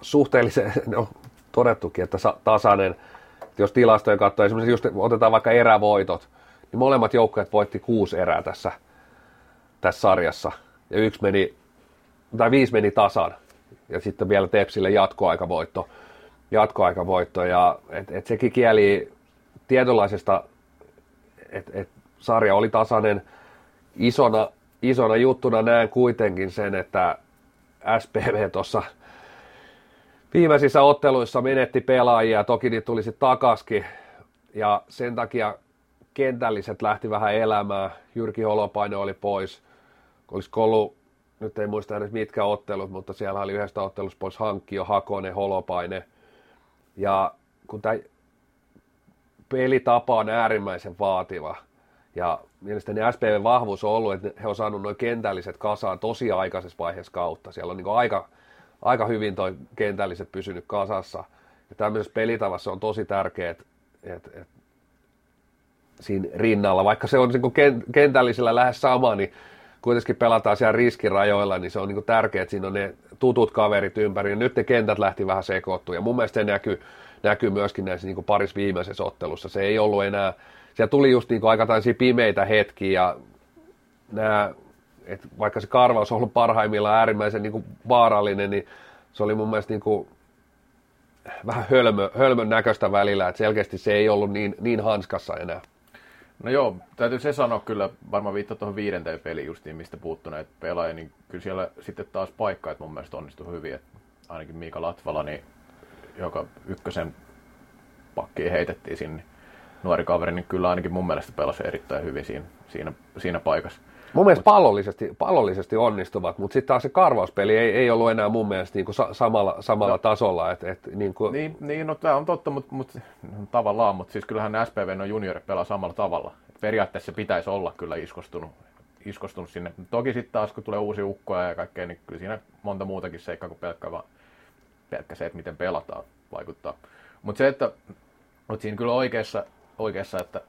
Speaker 1: suhteellisen, no todettukin, että tasainen, jos tilastoja katsoo, esimerkiksi just otetaan vaikka erävoitot, niin molemmat joukkueet voitti kuusi erää tässä, tässä sarjassa. Ja yksi meni, tai viisi meni tasan. Ja sitten vielä Tepsille jatkoaikavoitto. jatkoaikavoitto ja et, et sekin kieli tietynlaisesta, että et sarja oli tasainen. Isona, isona juttuna näen kuitenkin sen, että SPV tuossa viimeisissä otteluissa menetti pelaajia, toki niitä tulisi takaskin, ja sen takia kentälliset lähti vähän elämään. Jyrki Holopainen oli pois. Olisiko ollut, nyt ei muista edes mitkä ottelut, mutta siellä oli yhdestä ottelusta pois Hankkio, Hakonen, Holopainen. Ja kun tämä pelitapa on äärimmäisen vaativa, ja mielestäni SPV vahvuus on ollut, että he on saanut noin kentälliset kasaan tosi aikaisessa vaiheessa kautta. Siellä on niin aika, aika hyvin toi kentälliset pysynyt kasassa. Ja tämmöisessä pelitavassa on tosi tärkeää, että, että, että siinä rinnalla, vaikka se on niin kentällisellä lähes sama, niin kuitenkin pelataan siellä riskirajoilla, niin se on niin tärkeää, että siinä on ne tutut kaverit ympäri. Ja nyt ne kentät lähti vähän sekoittua. Ja mun mielestä se näkyy, näkyy myöskin näissä niin parissa viimeisessä ottelussa. Se ei ollut enää, siellä tuli just niin kuin aika pimeitä hetkiä ja nämä, että vaikka se karvaus on ollut parhaimmillaan äärimmäisen niin vaarallinen, niin se oli mun mielestä niin kuin vähän hölmö, hölmön näköistä välillä, että selkeästi se ei ollut niin, niin hanskassa enää.
Speaker 2: No joo, täytyy se sanoa kyllä, varmaan viittaa tuohon viidenteen peliin justiin, mistä puuttuu näitä pelaajia, niin kyllä siellä sitten taas paikka, että mun mielestä onnistui hyvin, että ainakin Miika Latvala, niin, joka ykkösen pakkiin heitettiin sinne, nuori kaveri, niin kyllä ainakin mun mielestä pelasi erittäin hyvin siinä, siinä, siinä paikassa.
Speaker 1: Mun mielestä pallollisesti, pallollisesti onnistuvat, mutta sitten taas se karvauspeli ei, ei ollut enää mun mielestä niin kuin samalla, samalla no, tasolla. Et, et,
Speaker 2: niin, kuin... niin, niin, no tämä on totta, mutta, mutta tavallaan, mutta siis kyllähän SPV on juniori pelaa samalla tavalla. Et periaatteessa pitäisi olla kyllä iskostunut, iskostunut sinne. Toki sitten taas kun tulee uusi ukkoja ja kaikkea, niin kyllä siinä monta muutakin seikkaa kuin pelkkä, vaan, pelkkä se, että miten pelataan, vaikuttaa. Mutta se, että mutta siinä kyllä oikeassa, oikeassa että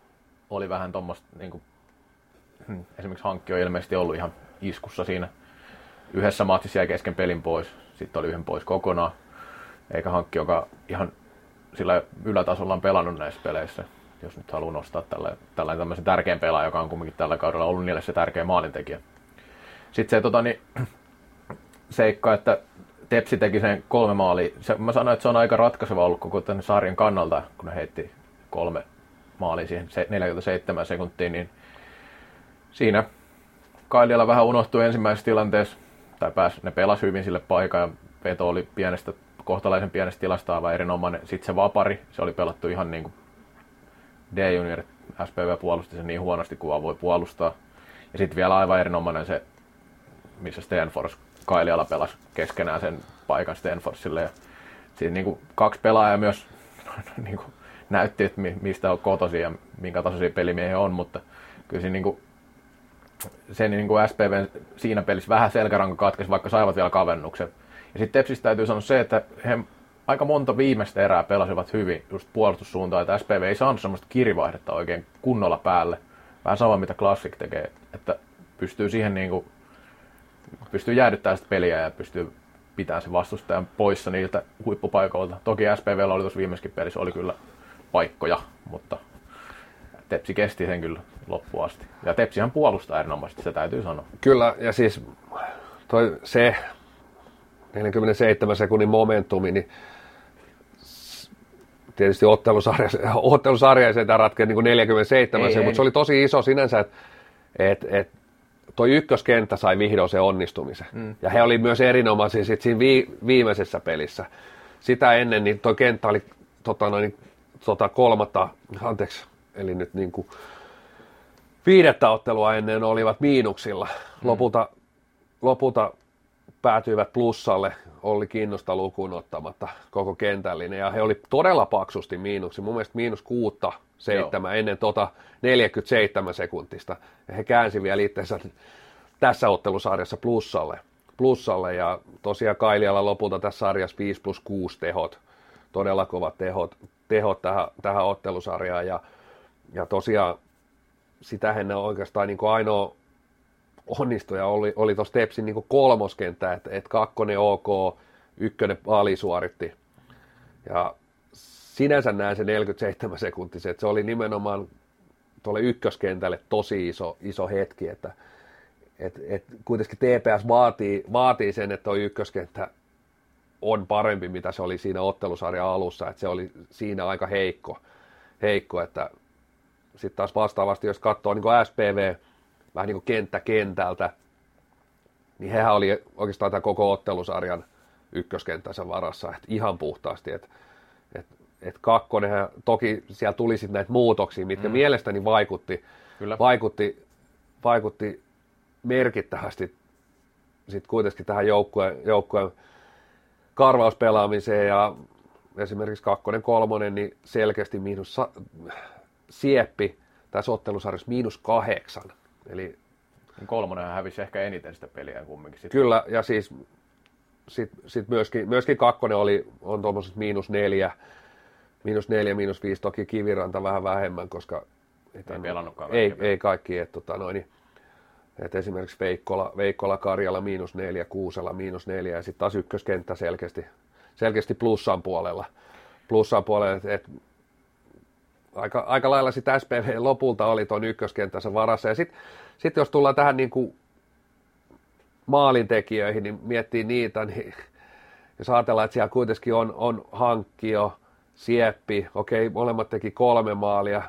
Speaker 2: oli vähän tuommoista niin Hmm. esimerkiksi Hankki on ilmeisesti ollut ihan iskussa siinä. Yhdessä matsissa jäi kesken pelin pois, sitten oli yhden pois kokonaan. Eikä Hankki, joka ihan sillä ylätasolla on pelannut näissä peleissä, jos nyt haluaa nostaa tällä, tällainen tämmöisen tärkeän pelaajan, joka on kumminkin tällä kaudella ollut niille se tärkeä maalintekijä. Sitten se tota, niin, seikka, että Tepsi teki sen kolme maalia. Se, mä sanoin, että se on aika ratkaiseva ollut koko tämän sarjan kannalta, kun ne heitti kolme maalia siihen 47 sekuntiin, niin siinä Kailiala vähän unohtui ensimmäisessä tilanteessa, tai pääsi, ne pelasi hyvin sille paikan ja veto oli pienestä, kohtalaisen pienestä tilasta aivan erinomainen. Sitten se vapari, se oli pelattu ihan niin kuin D-junior, SPV puolusti sen niin huonosti kuin voi puolustaa. Ja sitten vielä aivan erinomainen se, missä Stenfors Kailiala pelasi keskenään sen paikan Stenforsille. Ja siinä niin kuin kaksi pelaajaa myös niin kuin näytti, että mistä on kotosi ja minkä tasoisia pelimiehiä on, mutta kyllä siinä niin kuin se niin kuin SPV siinä pelissä vähän selkäranka katkesi, vaikka saivat vielä kavennuksen. Ja sitten Tepsistä täytyy sanoa se, että he aika monta viimeistä erää pelasivat hyvin just puolustussuuntaan, että SPV ei saanut semmoista kirivaihdetta oikein kunnolla päälle. Vähän sama mitä Classic tekee, että pystyy siihen niin kuin, pystyy jäädyttämään sitä peliä ja pystyy pitämään sen vastustajan poissa niiltä huippupaikoilta. Toki SPVllä oli tuossa viimeiskin pelissä, oli kyllä paikkoja, mutta Tepsi kesti sen kyllä loppuun asti. Ja Tepsihän puolustaa erinomaisesti, se täytyy sanoa.
Speaker 1: Kyllä, ja siis toi, se 47 sekunnin momentumi, niin tietysti ottelusarja, ottelusarja ei sitä ratkea niin 47 se, mutta se oli tosi iso sinänsä, että et, et, toi ykköskenttä sai vihdoin se onnistumisen. Mm. Ja he oli myös erinomaisia sit siinä vi, viimeisessä pelissä. Sitä ennen niin toi kenttä oli tota, noin, tota kolmatta, anteeksi, eli nyt niin kuin viidettä ottelua ennen olivat miinuksilla. Mm. Lopulta, lopulta päätyivät plussalle, oli kiinnosta lukuun ottamatta koko kentällinen, ja he oli todella paksusti miinuksi, mun mielestä miinus kuutta seitsemän Joo. ennen tota 47 sekuntista, ja he käänsi vielä itsensä tässä ottelusarjassa plussalle, plussalle. Ja tosiaan Kailialla lopulta tässä sarjassa 5 plus 6 tehot, todella kovat tehot, tehot tähän, tähän ottelusarjaan, ja ja tosiaan sitähän ne oikeastaan niin ainoa onnistuja oli, oli tuossa Tepsin niin kolmoskenttä, että, että kakkonen OK, ykkönen Ali suoritti. Ja sinänsä näen se 47 sekuntia, että se oli nimenomaan tuolle ykköskentälle tosi iso, iso hetki, että et, et kuitenkin TPS vaatii, vaatii sen, että tuo ykköskenttä on parempi, mitä se oli siinä ottelusarjan alussa, että se oli siinä aika heikko, heikko että sitten taas vastaavasti, jos katsoo niin SPV vähän niin kuin kenttä kentältä, niin hehän oli oikeastaan tämän koko ottelusarjan ykköskenttänsä varassa, että ihan puhtaasti, että et, et kakkonenhan, toki siellä tuli sitten näitä muutoksia, mitkä mm. mielestäni vaikutti, Kyllä. vaikutti, vaikutti merkittävästi sitten kuitenkin tähän joukkueen, joukkueen karvauspelaamiseen ja esimerkiksi kakkonen, kolmonen, niin selkeästi miinus Sieppi tässä ottelusarjassa miinus kahdeksan. Eli
Speaker 2: Kolmonen hävisi ehkä eniten sitä peliä kumminkin. Sitten.
Speaker 1: Kyllä, ja siis sitten sit myöskin, myöskin kakkonen oli, on tuommoisessa miinus neljä, miinus neljä, miinus viisi, toki kiviranta vähän vähemmän, koska
Speaker 2: ei, ei.
Speaker 1: Ei, ei kaikki, että tota noin, niin, Et esimerkiksi Veikkola, Veikkola Karjala miinus neljä, Kuusella miinus neljä ja sitten taas ykköskenttä selkeästi, selkeästi plussan puolella. Plussan puolella, että et, aika, aika lailla sitten SPV lopulta oli tuon ykköskentänsä varassa. Ja sitten sit jos tullaan tähän niin kuin maalintekijöihin, niin miettii niitä, niin jos ajatellaan, että siellä kuitenkin on, on hankkio, sieppi, okei, molemmat teki kolme maalia,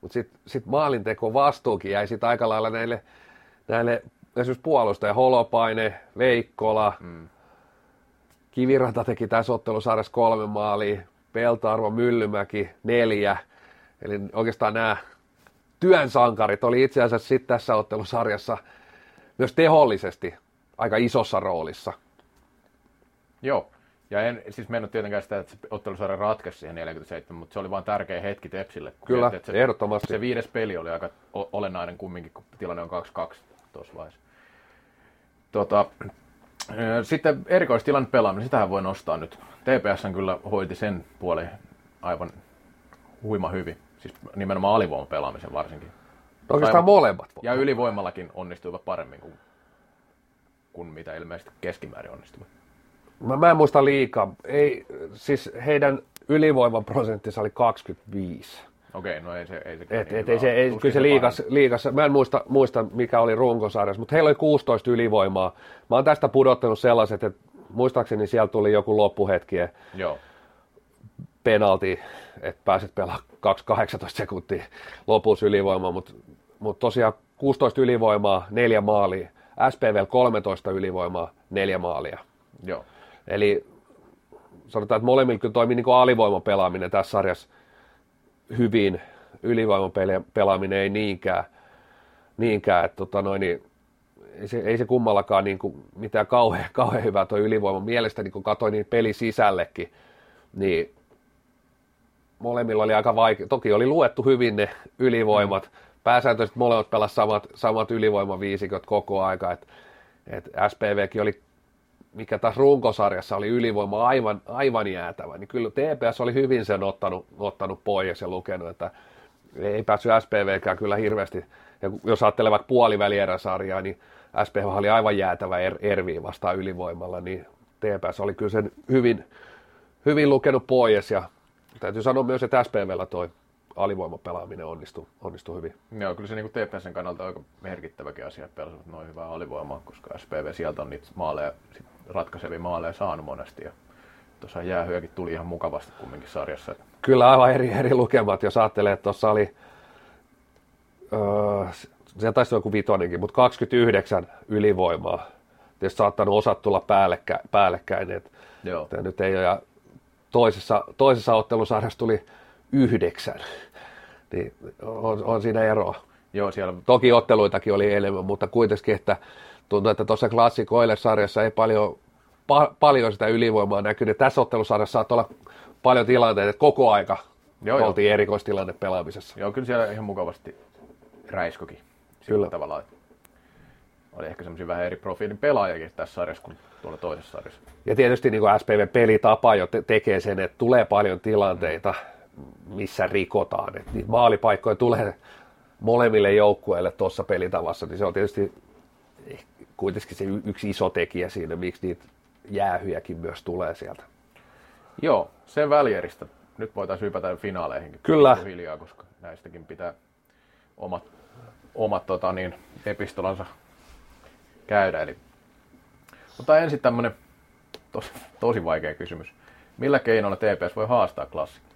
Speaker 1: mutta sitten sit maalinteko vastuukin jäi sitten aika lailla näille, näille esimerkiksi puolustaja Holopaine, Veikkola, mm. Kiviranta teki tässä ottelusarjassa kolme maalia, Peltarvo, Myllymäki neljä, eli oikeastaan nämä työn sankarit oli itse asiassa sitten tässä ottelusarjassa myös tehollisesti aika isossa roolissa.
Speaker 2: Joo, ja en siis mennyt tietenkään sitä, että se ottelusarja ratkesi siihen 47, mutta se oli vain tärkeä hetki Tepsille.
Speaker 1: Kyllä,
Speaker 2: että
Speaker 1: se, ehdottomasti.
Speaker 2: Se viides peli oli aika olennainen kumminkin, kun tilanne on 2-2 tuossa vaiheessa. Tota, sitten erikoistilanne pelaaminen, sitähän voi nostaa nyt. TPS kyllä hoiti sen puolen aivan huima hyvin. Siis nimenomaan alivoiman pelaamisen varsinkin.
Speaker 1: No oikeastaan molemmat.
Speaker 2: Ja ylivoimallakin onnistuivat paremmin kuin, kuin mitä ilmeisesti keskimäärin onnistuivat.
Speaker 1: Mä, mä en muista liikaa. Ei, siis heidän ylivoimaprosenttinsa oli 25.
Speaker 2: Okei, no ei se... Ei se,
Speaker 1: et, et, ei se ei, kyllä se liikas, liikas, mä en muista, muista mikä oli runkosarjassa, mutta heillä oli 16 ylivoimaa. Mä oon tästä pudottanut sellaiset, että muistaakseni siellä tuli joku loppuhetki.
Speaker 2: Joo.
Speaker 1: Penalti, että pääset pelaamaan 2-18 sekuntia lopussa ylivoimaa, mutta mut tosiaan 16 ylivoimaa, neljä maalia. SPV 13 ylivoimaa, neljä maalia.
Speaker 2: Joo.
Speaker 1: Eli sanotaan, että molemmilla kyllä toimii niin alivoimapelaaminen tässä sarjassa hyvin, ylivoimapelaaminen ei niinkään, niinkään että tota noin, niin ei se, ei se kummallakaan niin kuin mitään kauhean, kauhean hyvää tuo ylivoima. Mielestäni kun katsoin niin peli sisällekin, niin molemmilla oli aika vaikea. Toki oli luettu hyvin ne ylivoimat. Mm. Pääsääntöisesti molemmat pelasivat samat, samat ylivoimaviisikot koko aika. Et, et SPVkin oli mikä taas runkosarjassa oli ylivoima aivan, aivan jäätävä, niin kyllä TPS oli hyvin sen ottanut, ottanut pois ja lukenut, että ei päässyt SPVkään kyllä hirveästi. Ja jos ajattelee vaikka puolivälierä-sarjaa, niin SPV oli aivan jäätävä er, Erviin vastaan ylivoimalla, niin TPS oli kyllä sen hyvin, hyvin lukenut pois ja täytyy sanoa myös, että SPVllä toi alivoimapelaaminen onnistui, onnistui hyvin.
Speaker 2: Joo, kyllä se niin TPSn kannalta aika merkittäväkin asia, että pelasivat noin hyvää alivoimaa, koska SPV sieltä on niitä maaleja, ratkaisevia maaleja saanut monesti. Ja tuossa jäähyökin tuli ihan mukavasti kumminkin sarjassa.
Speaker 1: Kyllä aivan eri, eri lukemat, jos ajattelee, että tuossa oli, öö, se taisi joku vitonenkin, mutta 29 ylivoimaa. Tietysti saattanut osat tulla päällekkä, päällekkäin, että
Speaker 2: Joo.
Speaker 1: nyt ei ole. Toisessa, toisessa ottelusarjassa tuli yhdeksän. Niin on, on siinä eroa.
Speaker 2: Joo, siellä...
Speaker 1: Toki otteluitakin oli enemmän, mutta kuitenkin, että tuntuu, että tuossa klassikoille sarjassa ei paljon, pa, paljon sitä ylivoimaa näkynyt. Tässä ottelusarjassa saattaa olla paljon tilanteita, että koko aika joo, oltiin joo. erikoistilanne pelaamisessa.
Speaker 2: Joo, kyllä siellä ihan mukavasti räiskokin. Kyllä. Tavallaan, että oli ehkä semmoisia vähän eri profiilin pelaajakin tässä sarjassa kuin tuolla toisessa sarjassa.
Speaker 1: Ja tietysti niin SPV-pelitapa jo te- tekee sen, että tulee paljon tilanteita, missä rikotaan. Et niitä maalipaikkoja tulee molemmille joukkueille tuossa pelitavassa, niin se on tietysti kuitenkin se yksi iso tekijä siinä, miksi niitä jäähyjäkin myös tulee sieltä.
Speaker 2: Joo, sen välieristä. Nyt voitaisiin hypätä finaaleihinkin.
Speaker 1: Kyllä.
Speaker 2: Hiljaa, koska näistäkin pitää omat, omat tota niin, epistolansa käydä. Eli, mutta ensin tämmöinen tosi, tosi vaikea kysymys. Millä keinoilla TPS voi haastaa klassikko?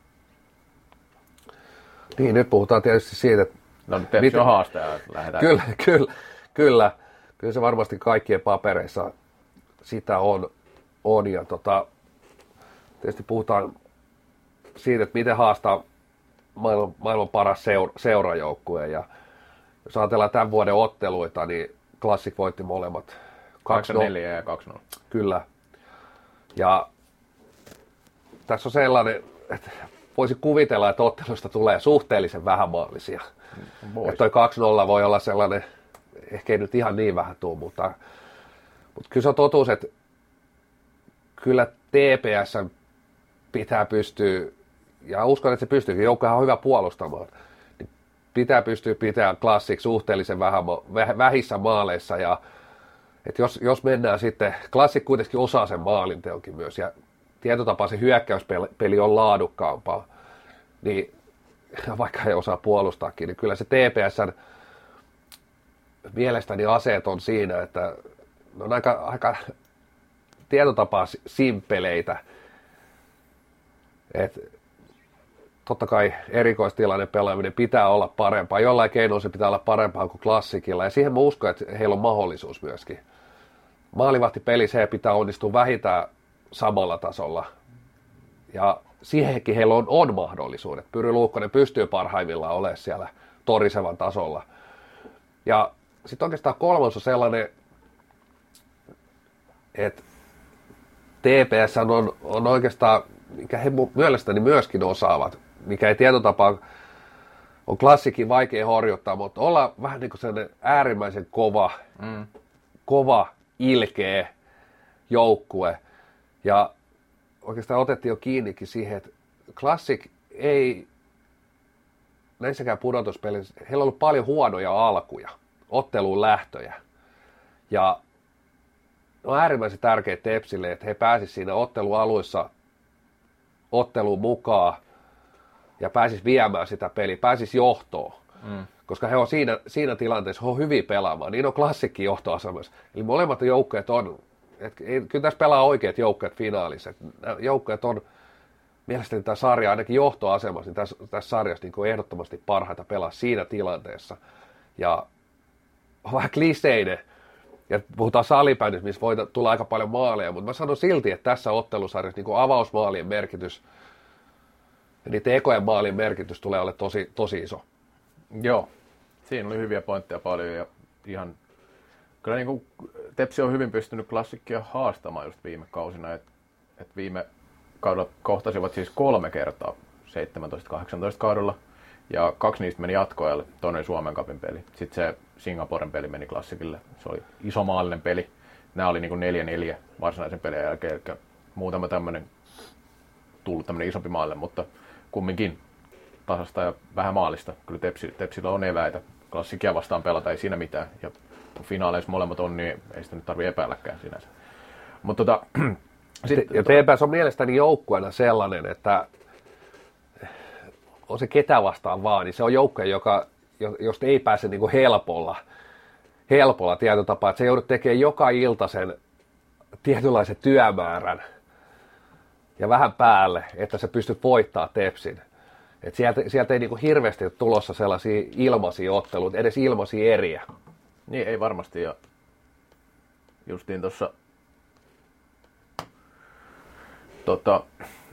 Speaker 1: Niin, nyt puhutaan tietysti siitä, että...
Speaker 2: No nyt miten... on haastaja, lähdetään.
Speaker 1: Kyllä, kyllä, kyllä. Kyllä se varmasti kaikkien papereissa sitä on. on ja tota, tietysti puhutaan siitä, että miten haastaa maailman, maailman paras seura, seurajoukkue. Ja jos ajatellaan tämän vuoden otteluita, niin Classic voitti molemmat.
Speaker 2: 2-4 ja 2-0.
Speaker 1: Kyllä. Ja tässä on sellainen, että voisi kuvitella, että ottelusta tulee suhteellisen vähämaallisia. Että toi 2-0 voi olla sellainen, ehkä ei nyt ihan niin vähän tuu, mutta, mutta kyllä se on totuus, että kyllä TPS pitää pystyä, ja uskon, että se pystyy, joukkohan on hyvä puolustamaan, pitää pystyä pitämään klassik suhteellisen vähän, vähissä maaleissa ja että jos, jos mennään sitten, klassik kuitenkin osaa sen maalinteonkin myös ja tietotapaa se hyökkäyspeli on laadukkaampaa, niin vaikka ei osaa puolustaakin, niin kyllä se TPSn mielestäni aseet on siinä, että ne on aika, aika tietotapaa simpeleitä. Et totta kai erikoistilanne pelaaminen pitää olla parempaa. Jollain keinoin se pitää olla parempaa kuin klassikilla. Ja siihen mä uskon, että heillä on mahdollisuus myöskin. Maalivahtipeli se pitää onnistua vähintään samalla tasolla. Ja siihenkin heillä on, on mahdollisuudet. Pyry Luukkonen pystyy parhaimmillaan olemaan siellä torisevan tasolla. Ja sitten oikeastaan kolmas on sellainen, että TPS on, on oikeastaan, mikä he mielestäni myöskin osaavat, mikä ei tietotapaa on klassikin vaikea horjuttaa, mutta olla vähän niin kuin sellainen äärimmäisen kova, mm. kova, ilkeä joukkue. Ja oikeastaan otettiin jo kiinnikin siihen, että klassik ei näissäkään pudotuspelissä, heillä on ollut paljon huonoja alkuja, otteluun lähtöjä. Ja on äärimmäisen tärkeää Tepsille, että he pääsisivät siinä ottelualuissa otteluun mukaan ja pääsis viemään sitä peliä, pääsis johtoon. Mm. Koska he on siinä, siinä tilanteessa, he on hyvin pelaamaan. Niin on klassikki johtoasemassa. Eli molemmat joukkueet on, et, kyllä tässä pelaa oikeat joukkueet finaalissa. Joukkueet on mielestäni tämä sarja ainakin johtoasemassa, niin tässä, tässä sarjassa niin ehdottomasti parhaita pelaa siinä tilanteessa. Ja on vähän kliseinen, ja puhutaan salipäinnistä, missä voi tulla aika paljon maaleja, mutta mä sanon silti, että tässä ottelusarjassa niin avausmaalien merkitys, ja niiden ekojen maalien merkitys tulee olla tosi, tosi iso.
Speaker 2: Joo, siinä oli hyviä pointteja paljon ja ihan, kyllä niin kuin Tepsi on hyvin pystynyt klassikkia haastamaan just viime kausina, että et viime kaudella kohtasivat siis kolme kertaa 17-18 kaudella ja kaksi niistä meni jatkoajalle, toinen Suomen kapin peli. Sitten se Singaporen peli meni klassikille. Se oli iso maallinen peli. Nämä oli niin 4-4 varsinaisen pelin jälkeen, eli muutama tämmöinen tullut tämmöinen isompi maalle, mutta kumminkin tasasta ja vähän maalista. Kyllä Tepsi, Tepsillä on eväitä. Klassikia vastaan pelata, ei siinä mitään. Ja finaaleissa molemmat on, niin ei sitä nyt tarvitse epäilläkään sinänsä. Mutta tota,
Speaker 1: sitten, ja TPS on mielestäni joukkueena sellainen, että on se ketä vastaan vaan, niin se on joukkue, joka, josta ei pääse niin kuin helpolla, helpolla tietotapaa, että se joudut tekemään joka ilta sen tietynlaisen työmäärän ja vähän päälle, että se pystyt voittaa Tepsin. Et sieltä, sieltä ei niin kuin hirveästi ole tulossa sellaisia ilmaisia otteluita, edes ilmaisia eriä.
Speaker 2: Niin, ei varmasti. Ja justiin tuossa tota,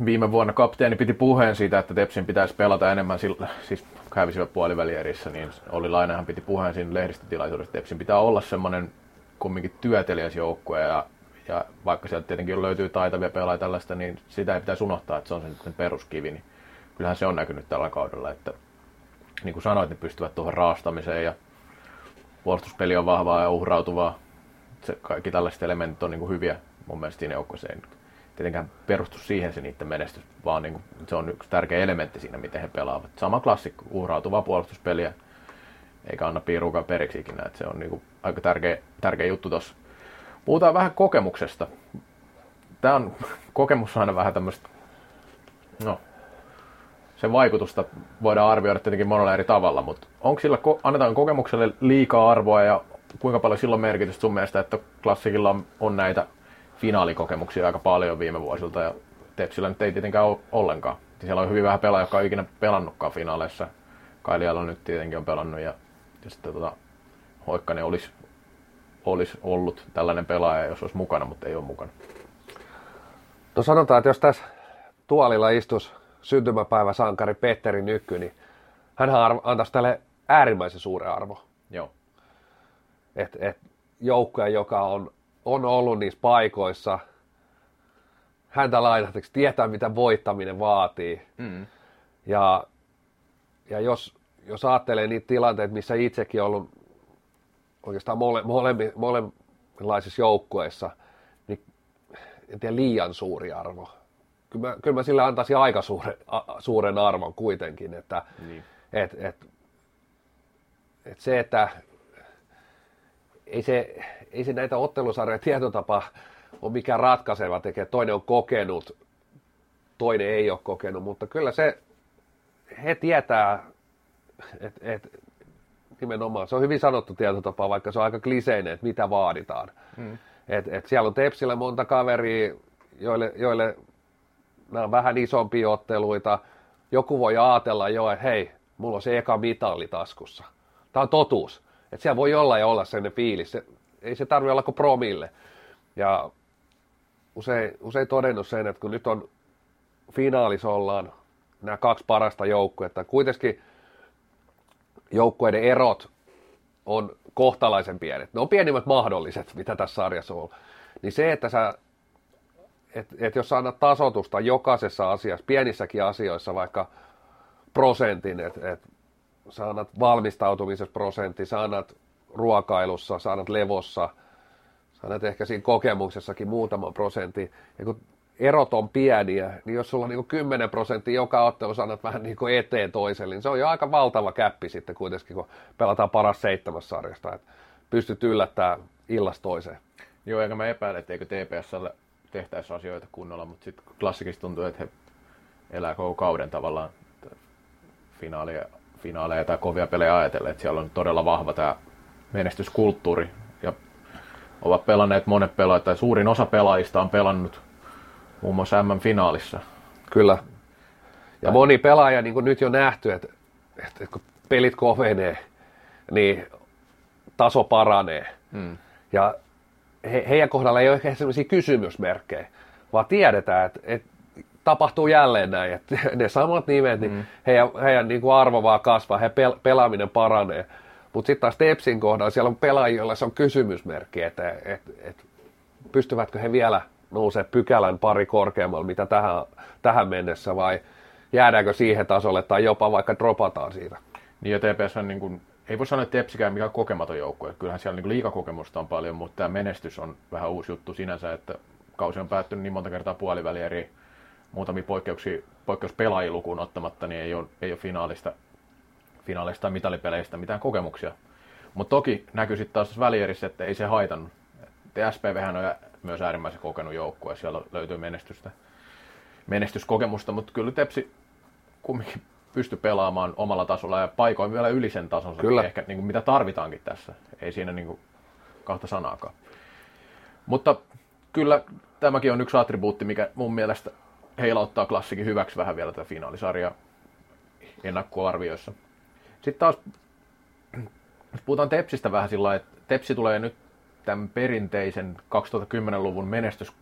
Speaker 2: viime vuonna kapteeni piti puheen siitä, että Tepsin pitäisi pelata enemmän, sillä, siis hävisivät puolivälierissä, niin oli Lainehan piti puheen siinä lehdistötilaisuudessa, että Tepsin pitää olla semmoinen kumminkin työtelijäs joukkue ja, ja vaikka sieltä tietenkin löytyy taitavia pelaajia tällaista, niin sitä ei pitäisi unohtaa, että se on sen peruskivi, niin kyllähän se on näkynyt tällä kaudella, että niin kuin sanoit, ne pystyvät tuohon raastamiseen ja puolustuspeli on vahvaa ja uhrautuvaa. Se, kaikki tällaiset elementit on niin kuin hyviä mun mielestä siinä joukkueessa tietenkään perustu siihen se niiden menestys, vaan niin kuin, se on yksi tärkeä elementti siinä, miten he pelaavat. Sama klassikko, uhrautuvaa puolustuspeliä, eikä anna piiruukaan periksi ikinä, että se on niin kuin, aika tärkeä, tärkeä juttu tuossa. Puhutaan vähän kokemuksesta. Tämä on, kokemus on aina vähän tämmöistä, no, sen vaikutusta voidaan arvioida tietenkin monella eri tavalla, mutta onko sillä, annetaan kokemukselle liikaa arvoa ja kuinka paljon silloin merkitystä sun mielestä, että klassikilla on, on näitä finaalikokemuksia aika paljon viime vuosilta ja Tepsillä nyt ei tietenkään ole ollenkaan. Siellä on hyvin vähän pelaajia, jotka on ikinä pelannutkaan finaaleissa. Kailialla nyt tietenkin on pelannut ja, ja sitten tota, Hoikkanen olisi, olisi ollut tällainen pelaaja, jos olisi mukana, mutta ei ole mukana.
Speaker 1: No sanotaan, että jos tässä tuolilla istus syntymäpäivä sankari Petteri Nykky, niin hän antaisi tälle äärimmäisen suuren arvo.
Speaker 2: Joo.
Speaker 1: Et, et joukkue, joka on on ollut niissä paikoissa, häntä lainataksi, tietää mitä voittaminen vaatii. Mm. Ja, ja jos, jos ajattelee niitä tilanteita, missä itsekin on ollut oikeastaan mole, mole, molemminlaisissa joukkueissa, niin en tiedä liian suuri arvo. Kyllä mä, kyllä mä sille antaisin aika suuren, a, suuren arvon kuitenkin, että niin. et, et, että se, että ei se, ei se näitä ottelusarjoja tietotapa ole mikään ratkaiseva tekee. Toinen on kokenut, toinen ei ole kokenut, mutta kyllä se, he tietää, että et, nimenomaan, se on hyvin sanottu tietotapa, vaikka se on aika kliseinen, että mitä vaaditaan. Mm. Et, et siellä on Tepsillä monta kaveria, joille, joille nämä on vähän isompia otteluita. Joku voi ajatella jo, että hei, mulla on se eka mitalli taskussa. Tämä on totuus. Että siellä voi olla ja olla sellainen fiilis. Se, ei se tarvitse olla kuin promille. Ja usein, usein todennut sen, että kun nyt on finaalis ollaan nämä kaksi parasta joukkuetta, kuitenkin joukkueiden erot on kohtalaisen pienet. Ne on pienimmät mahdolliset, mitä tässä sarjassa on. Niin se, että sä, et, et jos sä annat tasotusta jokaisessa asiassa, pienissäkin asioissa, vaikka prosentin, että et, sä annat valmistautumisessa prosentti, sä annat ruokailussa, sä annat levossa, sä annat ehkä siinä kokemuksessakin muutaman prosentin. Ja kun erot on pieniä, niin jos sulla on niin 10 prosenttia joka ottelu sanot vähän niin kuin eteen toiselle, niin se on jo aika valtava käppi sitten kuitenkin, kun pelataan paras seitsemäs sarjasta, että pystyt yllättämään illasta toiseen.
Speaker 2: Joo, eikä mä epäile, etteikö TPSlle tehtäisi asioita kunnolla, mutta sitten klassikista tuntuu, että he elää koko kauden tavallaan finaaleja, finaaleja tai kovia pelejä ajatellen, että siellä on todella vahva tämä menestyskulttuuri ja ovat pelanneet monet pelaajat, tai suurin osa pelaajista on pelannut muun muassa M-finaalissa.
Speaker 1: Kyllä. Ja moni pelaaja, niin kuin nyt jo nähty, että, että kun pelit kovenee, niin taso paranee. Hmm. Ja he, heidän kohdalla ei ole ehkä sellaisia kysymysmerkkejä, vaan tiedetään, että, että tapahtuu jälleen näin, että ne samat nimet, niin hmm. heidän, heidän niin kuin arvo vaan kasvaa, heidän pel, pelaaminen paranee. Mutta sitten taas Tepsin kohdalla siellä on pelaajia, joilla se on kysymysmerkki, että, että, että pystyvätkö he vielä nousee pykälän pari korkeammalle, mitä tähän, tähän mennessä, vai jäädäänkö siihen tasolle, tai jopa vaikka dropataan siitä.
Speaker 2: Niin ja TPS on niin kuin, ei voi sanoa, että Tepsikään mikä kokematon joukkue. Kyllähän siellä niin liikakokemusta on paljon, mutta tämä menestys on vähän uusi juttu sinänsä, että kausi on päättynyt niin monta kertaa puoliväli eri muutamia poikkeuksia, poikkeuspelaajia lukuun ottamatta, niin ei ole, ei ole finaalista, finaalista tai mitalipeleistä mitään kokemuksia. Mutta toki näkyy sitten taas välierissä, että ei se haitannut. SPVhän on myös äärimmäisen kokenut joukkue, siellä löytyy menestystä, menestyskokemusta, mutta kyllä Tepsi kumminkin pysty pelaamaan omalla tasolla ja paikoin vielä yli sen tasonsa, kyllä. ehkä niin kuin mitä tarvitaankin tässä. Ei siinä niin kuin kahta sanaakaan. Mutta kyllä tämäkin on yksi attribuutti, mikä mun mielestä heilauttaa klassikin hyväksi vähän vielä tätä finaalisarjaa ennakkoarvioissa. Sitten taas, jos puhutaan Tepsistä vähän sillä että Tepsi tulee nyt tämän perinteisen 2010-luvun menestys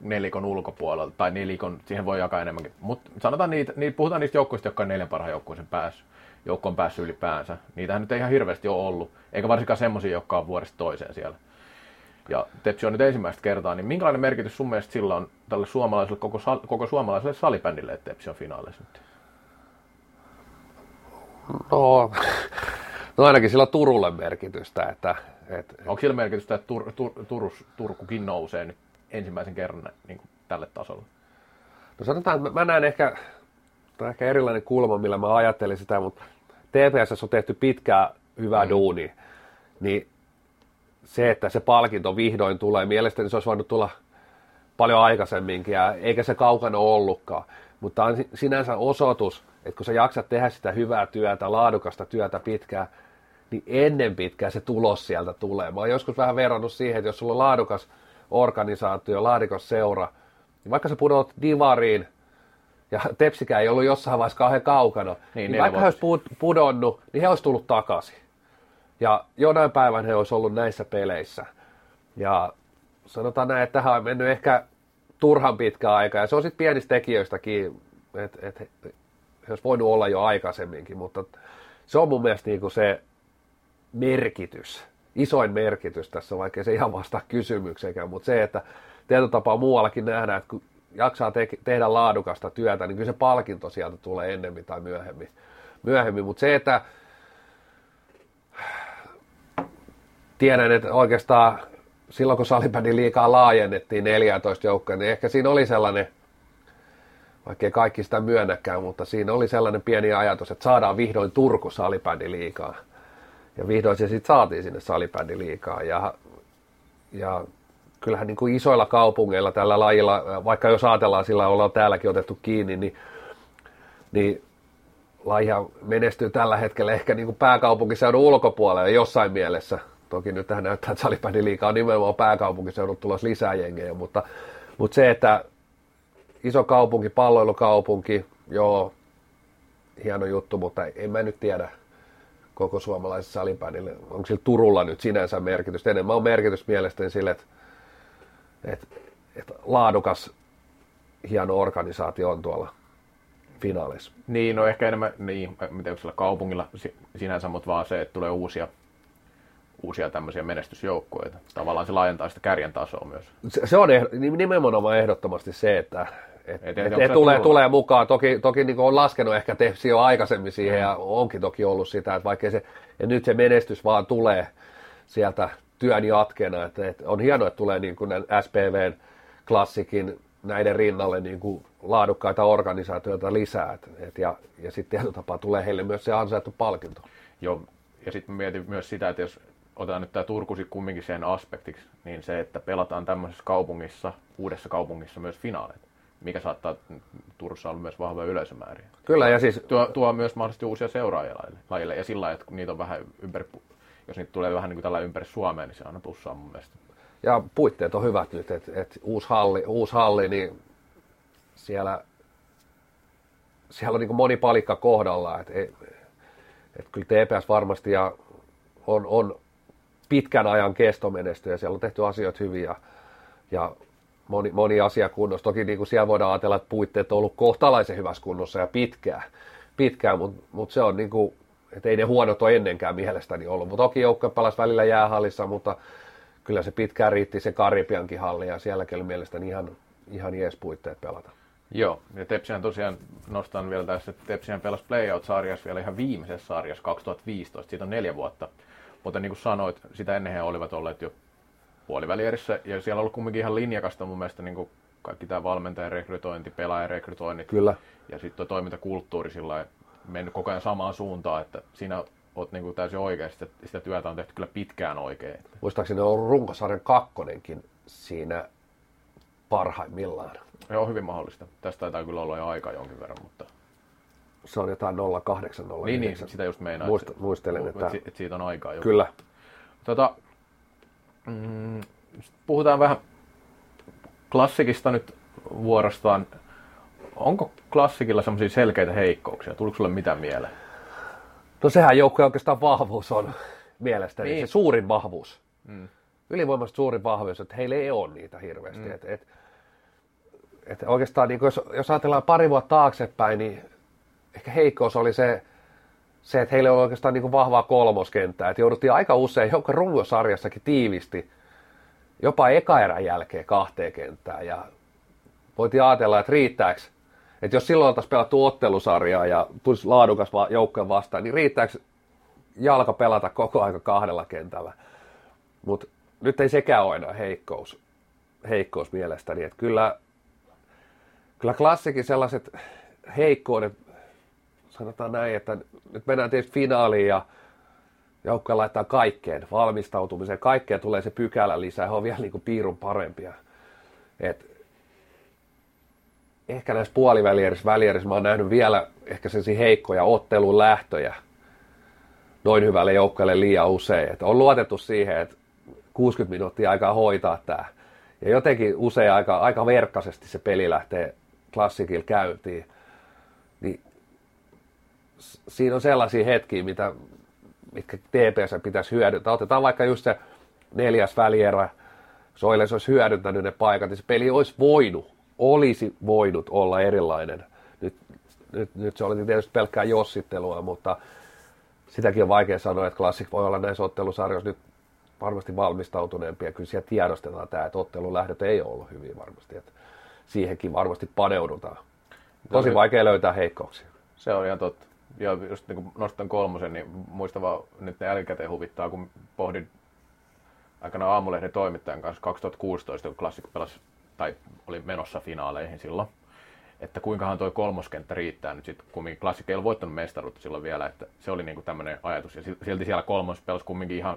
Speaker 2: nelikon ulkopuolelta, tai nelikon, siihen voi jakaa enemmänkin. Mutta sanotaan niitä, niitä, puhutaan niistä joukkueista, jotka on neljän parhaan joukkueen päässyt, joukko on päässyt ylipäänsä. Niitähän nyt ei ihan hirveästi ole ollut, eikä varsinkaan semmoisia, jotka on vuodesta toiseen siellä. Ja Tepsi on nyt ensimmäistä kertaa, niin minkälainen merkitys sun mielestä sillä on tälle suomalaiselle, koko, koko suomalaiselle salibändille, että Tepsi on finaalissa nyt?
Speaker 1: No, no ainakin sillä on Turulle merkitystä, että
Speaker 2: et, Onko sillä merkitystä, että Tur, Tur, Turus, Turkukin nousee nyt ensimmäisen kerran niin kuin tälle tasolle?
Speaker 1: No sanotaan, että mä näen ehkä, tämä on ehkä erilainen kulma, millä mä ajattelin sitä, mutta TPS on tehty pitkää hyvää mm. duunia, niin se, että se palkinto vihdoin tulee, mielestäni se olisi voinut tulla paljon aikaisemminkin, ja eikä se kaukana ollutkaan. Mutta on sinänsä osoitus, että kun sä jaksat tehdä sitä hyvää työtä, laadukasta työtä pitkään, niin ennen pitkään se tulos sieltä tulee. Mä oon joskus vähän verrannut siihen, että jos sulla on laadukas organisaatio, laadukas seura, niin vaikka sä pudot divariin, ja Tepsikään ei ollut jossain vaiheessa kauhean kaukana, niin, niin vaikka he olisi pudonnut, niin he olisi tullut takaisin. Ja jonain päivän he olisi ollut näissä peleissä. Ja sanotaan näin, että tähän on mennyt ehkä turhan pitkä aika, ja se on sitten pienistä tekijöistäkin, että et, he olisi voinut olla jo aikaisemminkin, mutta se on mun mielestä niin kuin se merkitys, isoin merkitys tässä, vaikka se ihan vastaa kysymyksenkään, mutta se, että tietyllä tapaa muuallakin nähdään, että kun jaksaa te- tehdä laadukasta työtä, niin kyllä se palkinto sieltä tulee ennemmin tai myöhemmin. myöhemmin. Mutta se, että tiedän, että oikeastaan silloin kun salibändin liikaa laajennettiin 14 joukkoja, niin ehkä siinä oli sellainen, vaikkei kaikki sitä myönnäkään, mutta siinä oli sellainen pieni ajatus, että saadaan vihdoin Turku salibändin liikaa ja vihdoin se sitten saatiin sinne salibändiliikaan. Ja, ja kyllähän niin kuin isoilla kaupungeilla tällä lajilla, vaikka jos ajatellaan sillä ollaan täälläkin otettu kiinni, niin, niin lajia menestyy tällä hetkellä ehkä niin kuin pääkaupunkiseudun ulkopuolella jossain mielessä. Toki nyt tähän näyttää, että salibändiliiga on nimenomaan pääkaupunkiseudun tulos lisää jengejä, mutta, mutta se, että iso kaupunki, palloilukaupunki, joo, hieno juttu, mutta en mä nyt tiedä koko suomalaisessa salibändille, onko sillä Turulla nyt sinänsä merkitystä. Enemmän on merkitys mielestäni sille, että, että, että laadukas, hieno organisaatio on tuolla finaalissa.
Speaker 2: Niin, no ehkä enemmän, niin, miten sillä kaupungilla sinänsä, mutta vaan se, että tulee uusia, uusia tämmöisiä menestysjoukkueita. Tavallaan se laajentaa sitä kärjen tasoa myös.
Speaker 1: Se, se on nimenomaan ehdottomasti se, että et, et, et, et tulee, tulee mukaan. Toki, toki niin on laskenut ehkä Tepsi jo aikaisemmin siihen mm. ja onkin toki ollut sitä, että vaikka se, ja nyt se menestys vaan tulee sieltä työn jatkena. Että, et on hienoa, että tulee niin kuin SPVn klassikin näiden rinnalle niin kuin laadukkaita organisaatioita lisää. Et, et ja ja sitten tietyllä tapaa tulee heille myös se ansaittu palkinto.
Speaker 2: Joo, ja sitten mietin myös sitä, että jos otetaan nyt tämä Turkusi kumminkin sen aspektiksi, niin se, että pelataan tämmöisessä kaupungissa, uudessa kaupungissa myös finaaleita mikä saattaa Turussa olla myös vahvoja yleisömääriä.
Speaker 1: Kyllä, ja siis...
Speaker 2: Tuo, tuo myös mahdollisesti uusia seuraajia lajille, ja sillä että kun niitä on vähän ympäri, jos niitä tulee vähän niin kuin tällä ympäri Suomea, niin se aina plussaa mun mielestä.
Speaker 1: Ja puitteet on hyvät nyt, että et uusi, halli, uusi halli, niin siellä, siellä on niin kuin moni palikka kohdalla, että et, et kyllä TPS varmasti ja on, on pitkän ajan kestomenesty ja siellä on tehty asioita hyvin ja, ja moni, moni asia kunnossa. Toki niin kuin siellä voidaan ajatella, että puitteet on ollut kohtalaisen hyvässä kunnossa ja pitkään, pitkään mutta mut se on niin kuin, että ei ne huonot ole ennenkään mielestäni ollut. Mutta toki joukkue palasi välillä jäähallissa, mutta kyllä se pitkään riitti se Karipiankin halli ja sielläkin oli mielestäni ihan, ihan jees puitteet pelata.
Speaker 2: Joo, ja Tepsihän tosiaan, nostan vielä tässä, että Tepsihän pelasi playout-sarjassa vielä ihan viimeisessä sarjassa 2015, siitä on neljä vuotta. Mutta niin kuin sanoit, sitä ennen he olivat olleet jo puolivälierissä, ja siellä on ollut kumminkin ihan linjakasta mun mielestä niin kuin kaikki tämä valmentajan rekrytointi, pelaajan rekrytointi
Speaker 1: Kyllä.
Speaker 2: ja sitten tuo toimintakulttuuri sillä mennyt koko ajan samaan suuntaan, että siinä olet niin kuin täysin oikein, sitä, sitä työtä on tehty kyllä pitkään oikein.
Speaker 1: Muistaakseni on runkosarjan kakkonenkin siinä parhaimmillaan.
Speaker 2: Joo, hyvin mahdollista. Tästä taitaa kyllä olla jo aika jonkin verran, mutta...
Speaker 1: Se on jotain 08
Speaker 2: Niin, niin, sitä just meinaa.
Speaker 1: Muist, muistelen, että...
Speaker 2: että... Että siitä on aikaa jo.
Speaker 1: Kyllä.
Speaker 2: Tota, Mm, puhutaan vähän klassikista nyt vuorostaan. Onko klassikilla semmoisia selkeitä heikkouksia? Tuliko sulle mitä mieleen?
Speaker 1: No sehän joukkueen oikeastaan vahvuus on mielestäni, niin. se suurin vahvuus. Mm. Ylivoimasta suurin vahvuus, että heillä ei ole niitä hirveästi. Mm. Et, et, et oikeastaan, niin jos, jos ajatellaan pari vuotta taaksepäin, niin ehkä heikkous oli se, se, että heillä on oikeastaan niin kuin vahvaa kolmoskenttää, että jouduttiin aika usein, joka runkosarjassakin tiivisti, jopa eka erän jälkeen kahteen kenttään, ja voitiin ajatella, että riittääkö, että jos silloin oltaisiin pelattu ottelusarjaa ja tulisi laadukas joukkojen vastaan, niin riittääkö jalka pelata koko aika kahdella kentällä. Mutta nyt ei sekään ole enää heikkous, heikkous mielestäni. Että kyllä, kyllä klassikin sellaiset heikkoudet, sanotaan näin, että nyt mennään tietysti finaaliin ja joukkue laittaa kaikkeen, valmistautumiseen, kaikkeen tulee se pykälä lisää, he on vielä niin kuin piirun parempia. Et ehkä näissä puolivälierissä, välierissä mä oon nähnyt vielä ehkä sellaisia heikkoja ottelun lähtöjä noin hyvälle joukkueelle liian usein. Et on luotettu siihen, että 60 minuuttia aikaa hoitaa tämä. Ja jotenkin usein aika, aika verkkaisesti se peli lähtee klassikilla käyntiin. Niin siinä on sellaisia hetkiä, mitä, mitkä TPS pitäisi hyödyntää. Otetaan vaikka just se neljäs välierä, Soiles olisi hyödyntänyt ne paikat, niin se peli olisi voinut, olisi voinut olla erilainen. Nyt, nyt, nyt se oli tietysti pelkkää jossittelua, mutta sitäkin on vaikea sanoa, että klassik voi olla näissä ottelusarjoissa nyt varmasti valmistautuneempia. Kyllä siellä tiedostetaan tämä, että ottelun lähdöt ei ole ollut hyvin varmasti. Että siihenkin varmasti paneudutaan. Tosi vaikea löytää heikkouksia.
Speaker 2: Se on ihan totta ja just niin kun nostan kolmosen, niin muistan vaan nyt ne jälkikäteen huvittaa, kun pohdin aikana aamulehden toimittajan kanssa 2016, kun Classic pelasi, tai oli menossa finaaleihin silloin, että kuinkahan toi kolmoskenttä riittää nyt sitten, kumminkin klassikki ei ole voittanut mestaruutta silloin vielä, että se oli niinku tämmöinen ajatus. Ja silti siellä kolmos pelasi kumminkin ihan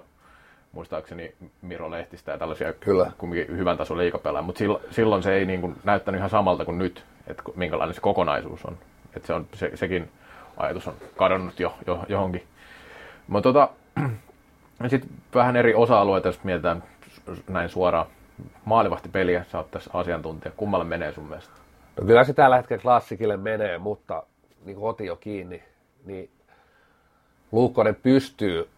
Speaker 2: muistaakseni Miro Lehtistä ja tällaisia
Speaker 1: Kyllä.
Speaker 2: kumminkin hyvän tason liikapelaa, mutta silloin, silloin se ei niin kuin näyttänyt ihan samalta kuin nyt, että minkälainen se kokonaisuus on. Että se on se, sekin ajatus on kadonnut jo, jo johonkin. Mutta tota, sitten vähän eri osa-alueita, jos mietitään näin suoraan. Maalivahtipeliä, sä oot tässä asiantuntija. Kummalle menee sun mielestä?
Speaker 1: No kyllä se tällä hetkellä klassikille menee, mutta niin kuin otin jo kiinni, niin Luukkonen pystyy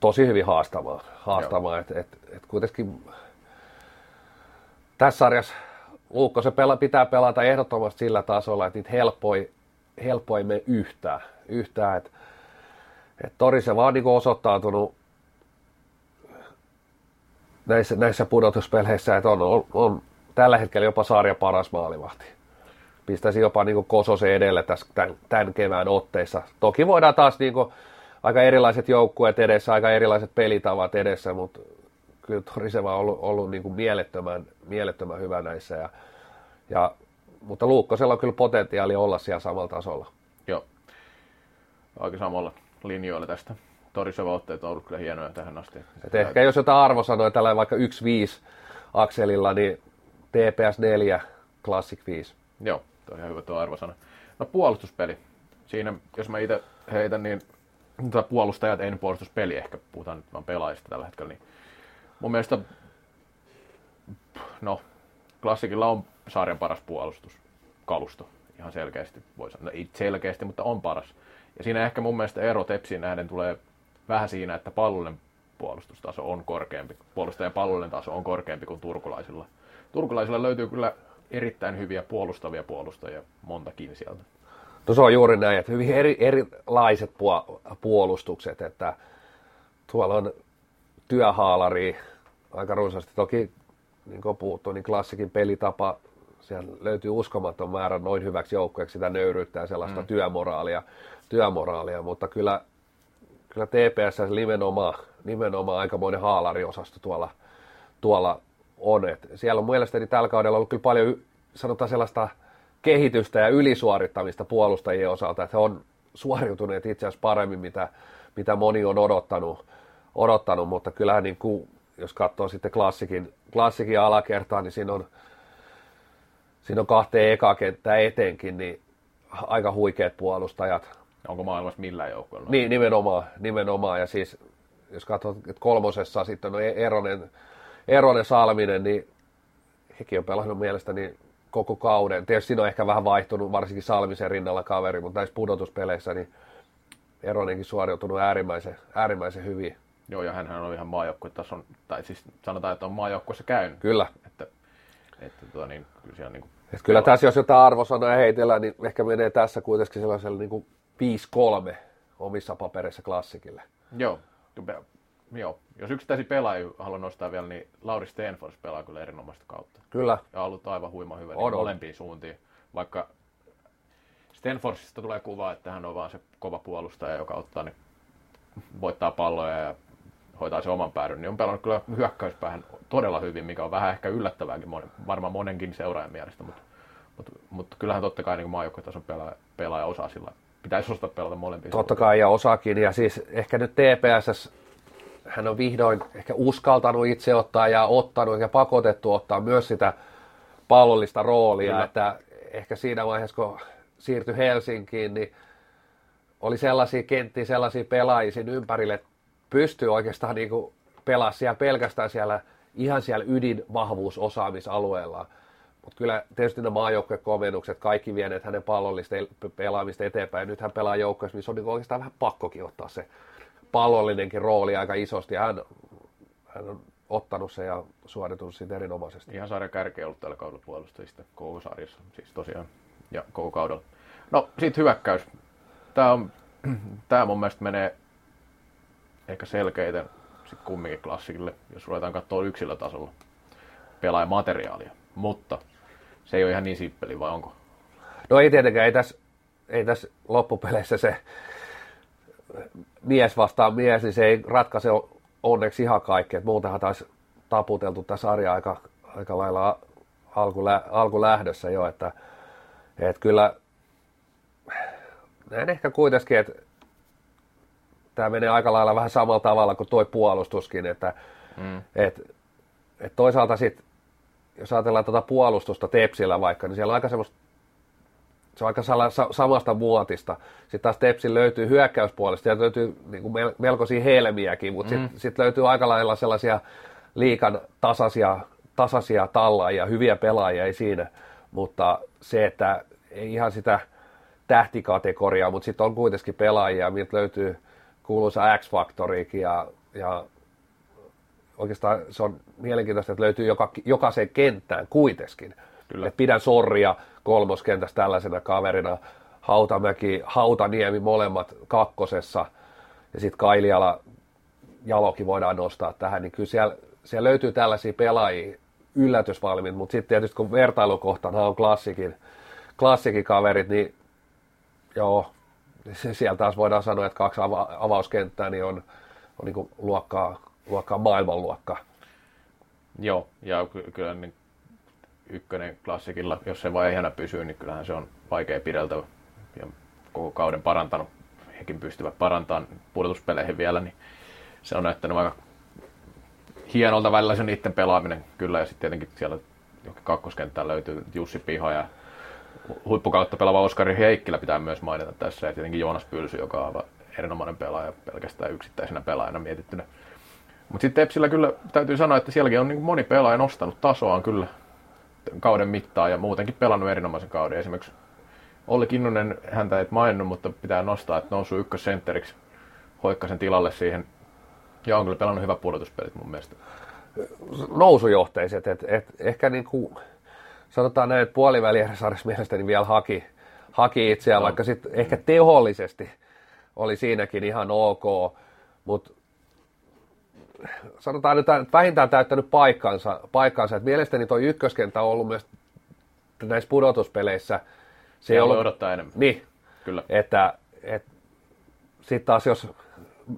Speaker 1: tosi hyvin haastamaan. haastamaan. Et, et, et kuitenkin tässä sarjassa Luukko se pela, pitää pelata ehdottomasti sillä tasolla, että niitä helpoi, helpoi me yhtään. yhtään et, et Tori se vaan niin osoittautunut näissä, näissä pudotuspeleissä, että on, on, on tällä hetkellä jopa sarja paras maalivahti. Pistäisi jopa niin Kososen edelle tässä, tämän, tämän kevään otteissa. Toki voidaan taas niin kuin, aika erilaiset joukkueet edessä, aika erilaiset pelitavat edessä, mutta kyllä Toriseva on ollut, ollut niin kuin mielettömän, mielettömän hyvä näissä. Ja, ja, mutta Luukkosella on kyllä potentiaali olla siellä samalla tasolla.
Speaker 2: Joo, aika samalla linjoilla tästä. Toriseva otteet on ollut kyllä hienoja tähän asti.
Speaker 1: Et ehkä jos jotain arvosanoja tällä vaikka 1-5 akselilla, niin TPS 4, Classic 5.
Speaker 2: Joo, tuo on ihan hyvä tuo arvosana. No puolustuspeli. Siinä, jos mä itse heitän, niin tota puolustajat, ei puolustuspeli ehkä, puhutaan nyt vaan pelaajista tällä hetkellä, niin mun mielestä, no, klassikilla on sarjan paras puolustuskalusto, ihan selkeästi voi sanoa, no, ei selkeästi, mutta on paras. Ja siinä ehkä mun mielestä ero Tepsiin nähden tulee vähän siinä, että pallollinen puolustustaso on korkeampi, puolustajan pallollinen taso on korkeampi kuin turkulaisilla. Turkulaisilla löytyy kyllä erittäin hyviä puolustavia puolustajia, montakin sieltä.
Speaker 1: No se on juuri näin, että hyvin eri, erilaiset puolustukset, että tuolla on työhaalari aika runsaasti. Toki, niin kuin puhuttu, niin klassikin pelitapa, siellä löytyy uskomaton määrä noin hyväksi joukkueeksi sitä nöyryyttä ja sellaista mm. työmoraalia, työmoraalia, mutta kyllä, kyllä TPS nimenomaan, nimenomaan aikamoinen haalariosasto tuolla, tuolla on. Et siellä on mielestäni tällä kaudella ollut kyllä paljon, sanotaan sellaista kehitystä ja ylisuorittamista puolustajien osalta, että he on suoriutuneet itse asiassa paremmin, mitä, mitä moni on odottanut, odottanut mutta kyllähän niin kuin, jos katsoo sitten klassikin, klassikin alakertaa, niin siinä on, siinä on kahteen eka kenttää etenkin, niin aika huikeat puolustajat.
Speaker 2: Onko maailmassa millään joukkueella?
Speaker 1: Niin, nimenomaan, nimenomaan. Ja siis, jos katsoo, että kolmosessa sitten on Eronen, Eronen Salminen, niin hekin on pelannut mielestäni koko kauden. Tietysti siinä on ehkä vähän vaihtunut, varsinkin Salmisen rinnalla kaveri, mutta näissä pudotuspeleissä niin Eronenkin suoriutunut äärimmäisen, äärimmäisen hyvin.
Speaker 2: Joo, ja hän on ihan maajoukkuetason, tai siis sanotaan, että on maajoukkueessa käynyt.
Speaker 1: Kyllä.
Speaker 2: Että, että tuota, niin, kyllä siellä niin kuin
Speaker 1: että kyllä tässä, jos jotain arvosanoja heitellään, niin ehkä menee tässä kuitenkin sellaiselle niin kuin 5-3 omissa papereissa klassikille.
Speaker 2: Joo, Joo, jos yksittäisiä pelaajia haluan nostaa vielä, niin Lauri Stenfors pelaa kyllä erinomaista kautta.
Speaker 1: Kyllä.
Speaker 2: Ja ollut aivan huima hyvä niin molempiin suuntiin. Vaikka Stenforsista tulee kuva, että hän on vaan se kova puolustaja, joka ottaa ne, voittaa palloja ja hoitaa se oman päädyn, niin on pelannut kyllä hyökkäyspäähän todella hyvin, mikä on vähän ehkä yllättävääkin varmaan monenkin seuraajan mielestä, mutta, mutta, mutta kyllähän totta kai niin maajoukkuetason pelaaja, pelaaja osaa sillä pitäisi osata pelata molempiin.
Speaker 1: Totta kai ja osaakin ja siis ehkä nyt TPSS hän on vihdoin ehkä uskaltanut itse ottaa ja ottanut ja pakotettu ottaa myös sitä pallollista roolia, Kyllä. että ehkä siinä vaiheessa, kun siirtyi Helsinkiin, niin oli sellaisia kenttiä, sellaisia pelaajia siinä ympärille, pystyy oikeastaan niin kuin pelaa siellä pelkästään siellä ihan siellä ydinvahvuusosaamisalueella. Mutta kyllä tietysti ne maajoukkuekomennukset, kaikki vieneet hänen pallollista pelaamista eteenpäin. Nyt hän pelaa joukkueessa, missä on niin oikeastaan vähän pakkokin ottaa se pallollinenkin rooli aika isosti. Hän, hän on ottanut se ja suoritunut siitä erinomaisesti.
Speaker 2: Ihan sarjan kärkeä ollut tällä kaudella puolustajista koko sarjassa, siis tosiaan, ja koko kaudella. No, sitten hyökkäys. Tämä, on, tämä mun mielestä menee ehkä selkeiten sitten kumminkin klassikille, jos ruvetaan katsoa yksilötasolla pelaajamateriaalia. Mutta se ei ole ihan niin simppeli, vai onko?
Speaker 1: No ei tietenkään, ei tässä, ei tässä loppupeleissä se mies vastaan mies, niin se ei ratkaise onneksi ihan kaikkea. Muutenhan taisi taputeltu tämä sarja aika, aika lailla alkulä, alkulähdössä jo, että, Et kyllä näin ehkä kuitenkin, että tämä menee aika lailla vähän samalla tavalla kuin tuo puolustuskin, että mm. et, et toisaalta sitten, jos ajatellaan tuota puolustusta Tepsillä vaikka, niin siellä on aika semmoista se on aika samasta muotista. Sitten taas Tepsin löytyy hyökkäyspuolesta ja löytyy niin kuin melkoisia helmiäkin, mutta mm. sitten sit löytyy aika lailla sellaisia liikan tasaisia, tasaisia tallaajia, hyviä pelaajia ei siinä, mutta se, että ei ihan sitä tähtikategoriaa, mutta sitten on kuitenkin pelaajia, miltä löytyy kuuluisa X-faktoriikin ja, ja oikeastaan se on mielenkiintoista, että löytyy joka, jokaiseen kenttään kuitenkin. Kyllä. Et pidän Sorria kolmoskentässä tällaisena kaverina, Hautamäki, Hautaniemi molemmat kakkosessa ja sitten Kailiala Jalokin voidaan nostaa tähän, niin kyllä siellä, siellä löytyy tällaisia pelaajia yllätysvalmiit, mutta sitten tietysti kun vertailukohtana on klassikin, klassikin kaverit, niin joo, siellä taas voidaan sanoa, että kaksi ava- avauskenttää niin on, on niin luokkaa, luokkaa maailmanluokkaa.
Speaker 2: Joo, ja ky- kyllä niin ykkönen klassikilla, jos se ehjänä pysyy, niin kyllähän se on vaikea pideltävä ja koko kauden parantanut. Hekin pystyvät parantamaan pudotuspeleihin vielä, niin se on näyttänyt aika hienolta välillä se niiden pelaaminen kyllä, ja sitten tietenkin siellä kakkoskenttään löytyy Jussi Piha ja huippukautta pelaava Oskari Heikkilä pitää myös mainita tässä, ja tietenkin Joonas Pylsy, joka on erinomainen pelaaja pelkästään yksittäisenä pelaajana mietittynä. Mutta sitten Tepsillä kyllä täytyy sanoa, että sielläkin on niin moni pelaaja nostanut tasoaan kyllä kauden mittaan ja muutenkin pelannut erinomaisen kauden. Esimerkiksi Olli Kinnunen, häntä et maininnut, mutta pitää nostaa, että nousu ykkössentteriksi Hoikkasen tilalle siihen. Ja on kyllä pelannut hyvät pudotuspelit mun mielestä.
Speaker 1: Nousujohteiset, että et, ehkä niin kuin, sanotaan näin, että puolivälierä mielestäni vielä haki, haki itseään, no. vaikka sitten ehkä tehollisesti oli siinäkin ihan ok, mutta sanotaan nyt, että vähintään täyttänyt paikkansa, paikkansa. että mielestäni tuo ykköskenttä on ollut myös näissä pudotuspeleissä.
Speaker 2: Se ei ollut, odottaa enemmän.
Speaker 1: Niin, Kyllä. että, että sitten taas jos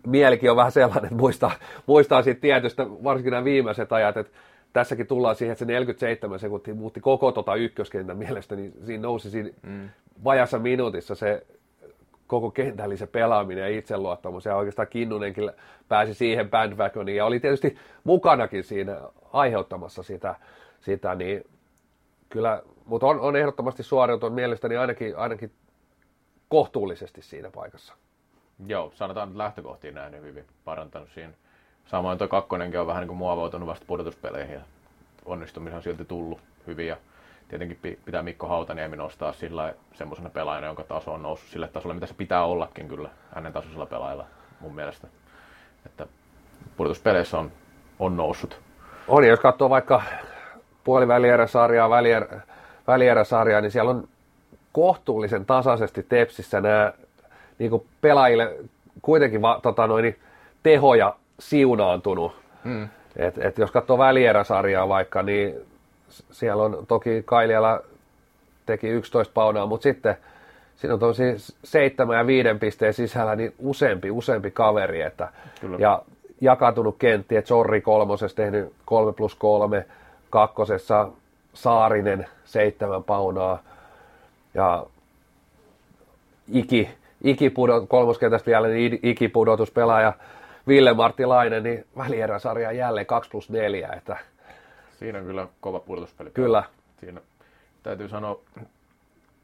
Speaker 1: mielikin on vähän sellainen, että muistaa, muistaa siitä tietystä, varsinkin nämä viimeiset ajat, että tässäkin tullaan siihen, että se 47 sekuntia muutti koko tota ykköskentän mielestä, niin siinä nousi siinä mm. vajassa minuutissa se koko kentällisen pelaaminen ja itseluottamus. Ja oikeastaan Kinnunenkin pääsi siihen bandwagoniin ja oli tietysti mukanakin siinä aiheuttamassa sitä, sitä niin kyllä, mutta on, on ehdottomasti suoriutunut mielestäni ainakin, ainakin kohtuullisesti siinä paikassa.
Speaker 2: Joo, sanotaan että lähtökohtiin näin hyvin parantanut siinä. Samoin tuo kakkonenkin on vähän niin muovautunut vasta pudotuspeleihin ja onnistumisia on silti tullut hyvin ja tietenkin pitää Mikko Hautaniemi nostaa sillä semmoisena pelaajana, jonka taso on noussut sille tasolle, mitä se pitää ollakin kyllä hänen tasoisella pelaajalla mun mielestä. Että pudotuspeleissä on, on noussut.
Speaker 1: On, jos katsoo vaikka puolivälieräsarjaa, välier, välieräsarjaa, niin siellä on kohtuullisen tasaisesti Tepsissä nämä niin pelaajille kuitenkin va, tota noin, tehoja siunaantunut. Hmm. Et, et jos katsoo välieräsarjaa vaikka, niin siellä on toki Kailiala teki 11 paunaa, mutta sitten siinä on tosi seitsemän ja viiden pisteen sisällä niin useampi, useampi kaveri, että, Kyllä. ja jakautunut kentti, että Sorri kolmosessa tehnyt 3 plus 3, kakkosessa Saarinen seitsemän paunaa, ja iki, ikipudot, kolmoskentästä vielä niin ikipudotuspelaaja Ville Marttilainen, niin välieräsarja jälleen 2 plus 4, että
Speaker 2: Siinä on kyllä kova pudotuspeli.
Speaker 1: Kyllä.
Speaker 2: Siinä täytyy sanoa,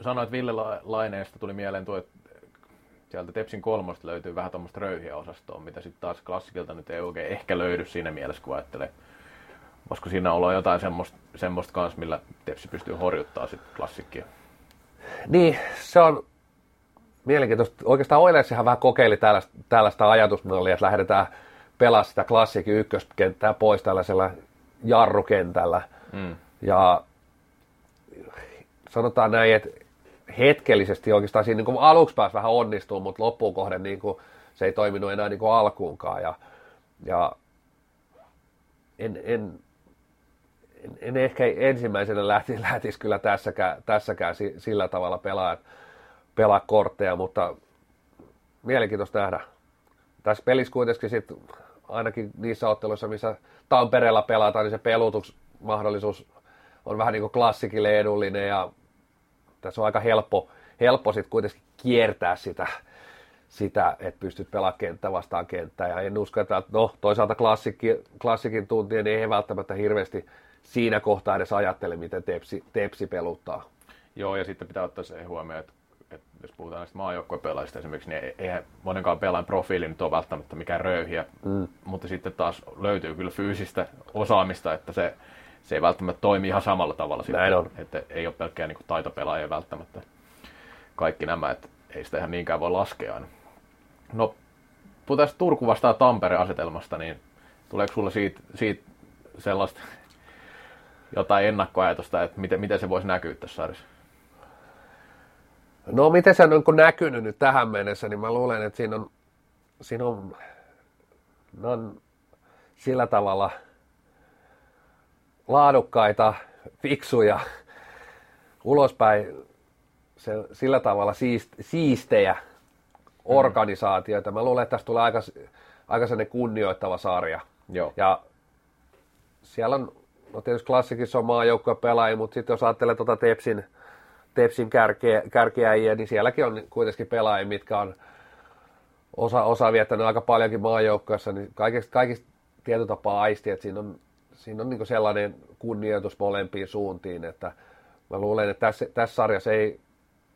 Speaker 2: sanoa että Ville Laineesta tuli mieleen tuo, että sieltä Tepsin kolmosta löytyy vähän tuommoista röyhiä osastoa, mitä sitten taas klassikilta nyt ei oikein ehkä löydy siinä mielessä, kun ajattelee. Voisiko siinä olla jotain semmoista, semmoista kanssa, millä Tepsi pystyy horjuttaa sitten klassikkia?
Speaker 1: Niin, se on mielenkiintoista. Oikeastaan Oilersihan vähän kokeili tällaista, tällaista ajatusmallia, että lähdetään pelaa sitä klassikin ykköskenttää pois tällaisella jarrukentällä. Mm. Ja sanotaan näin, että hetkellisesti oikeastaan siinä niin aluksi pääsi vähän onnistuu, mutta loppuun kohden niin kuin, se ei toiminut enää niin kuin alkuunkaan. Ja, ja en, en, en, en ehkä ensimmäisenä lähtisi, lähtisi kyllä tässäkään, tässäkään sillä tavalla pelaa, pelaa kortteja, mutta mielenkiintoista nähdä. Tässä pelissä kuitenkin sitten ainakin niissä otteluissa, missä Tampereella pelataan, niin se pelutusmahdollisuus on vähän niin kuin klassikille edullinen ja Tässä on aika helppo, helppo sitten kuitenkin kiertää sitä, sitä, että pystyt pelaamaan kenttä vastaan kenttää. Ja en usko, että no, toisaalta klassikki, klassikin tuntien niin ei välttämättä hirveästi siinä kohtaa edes ajattele, miten tepsi, tepsi peluttaa.
Speaker 2: Joo, ja sitten pitää ottaa se huomioon, että, että jos puhutaan näistä maajoukkuepelaajista esimerkiksi, niin eihän monenkaan pelaajan profiili nyt ole välttämättä mikään röyhiä, mm. mutta sitten taas löytyy kyllä fyysistä osaamista, että se, se ei välttämättä toimi ihan samalla tavalla.
Speaker 1: Näin
Speaker 2: sitten,
Speaker 1: on.
Speaker 2: Että ei ole pelkkää niin taitopelaajia välttämättä kaikki nämä, että ei sitä ihan niinkään voi laskea aina. No, puhutaan Turku vastaan Tampere asetelmasta, niin tuleeko sulla siitä, siitä sellaista jotain ennakkoajatusta, että miten, miten se voisi näkyä tässä sarjassa?
Speaker 1: No miten se on niin näkynyt nyt tähän mennessä, niin mä luulen, että siinä on, siinä on, ne on sillä tavalla laadukkaita, fiksuja, ulospäin se, sillä tavalla siist, siistejä organisaatioita. Mä luulen, että tästä tulee aika, aika sellainen kunnioittava sarja.
Speaker 2: Joo.
Speaker 1: Ja siellä on, no tietysti klassikissa on maajoukkoja pelaajia, mutta sitten jos ajattelee tuota Tepsin, Tepsin kärkeä, kärkeäjiä, niin sielläkin on kuitenkin pelaajia, mitkä on osa, osa viettänyt aika paljonkin maajoukkoissa, niin kaikista, kaikista tietotapaa aisti, että siinä on, siinä on niin sellainen kunnioitus molempiin suuntiin, että mä luulen, että tässä, tässä sarjassa ei,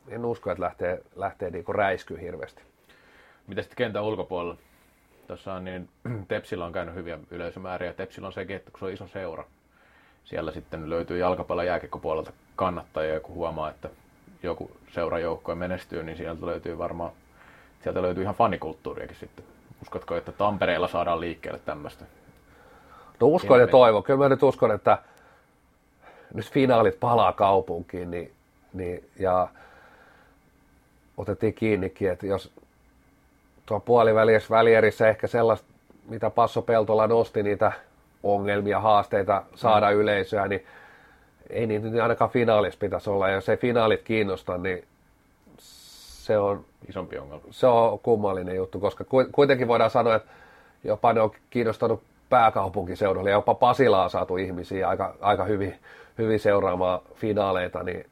Speaker 1: en usko, että lähtee, lähtee niin räisky hirveästi.
Speaker 2: Mitä sitten kentän ulkopuolella? Tuossa on niin, Tepsillä on käynyt hyviä yleisömääriä. Tepsillä on sekin, että kun se on iso seura, siellä sitten löytyy jalkapallon jääkekkopuolelta kannattajia, kun huomaa, että joku seurajoukkoja menestyy, niin sieltä löytyy varmaan, sieltä löytyy ihan fanikulttuuriakin sitten. Uskotko, että Tampereella saadaan liikkeelle tämmöistä?
Speaker 1: No uskon ja toivon. Kyllä mä nyt uskon, että nyt finaalit palaa kaupunkiin, niin, niin, ja otettiin kiinnikin, että jos tuo puolivälissä välierissä ehkä sellaista, mitä Passo Peltola nosti, niitä ongelmia, haasteita saada mm. yleisöä, niin ei niitä nyt ainakaan finaalissa pitäisi olla. Ja jos ei finaalit kiinnosta, niin se on,
Speaker 2: Isompi ongelma.
Speaker 1: se on kummallinen juttu, koska kuitenkin voidaan sanoa, että jopa ne on kiinnostanut pääkaupunkiseudulla ja jopa Pasilaa saatu ihmisiä aika, aika hyvin, hyvin seuraamaan finaaleita, niin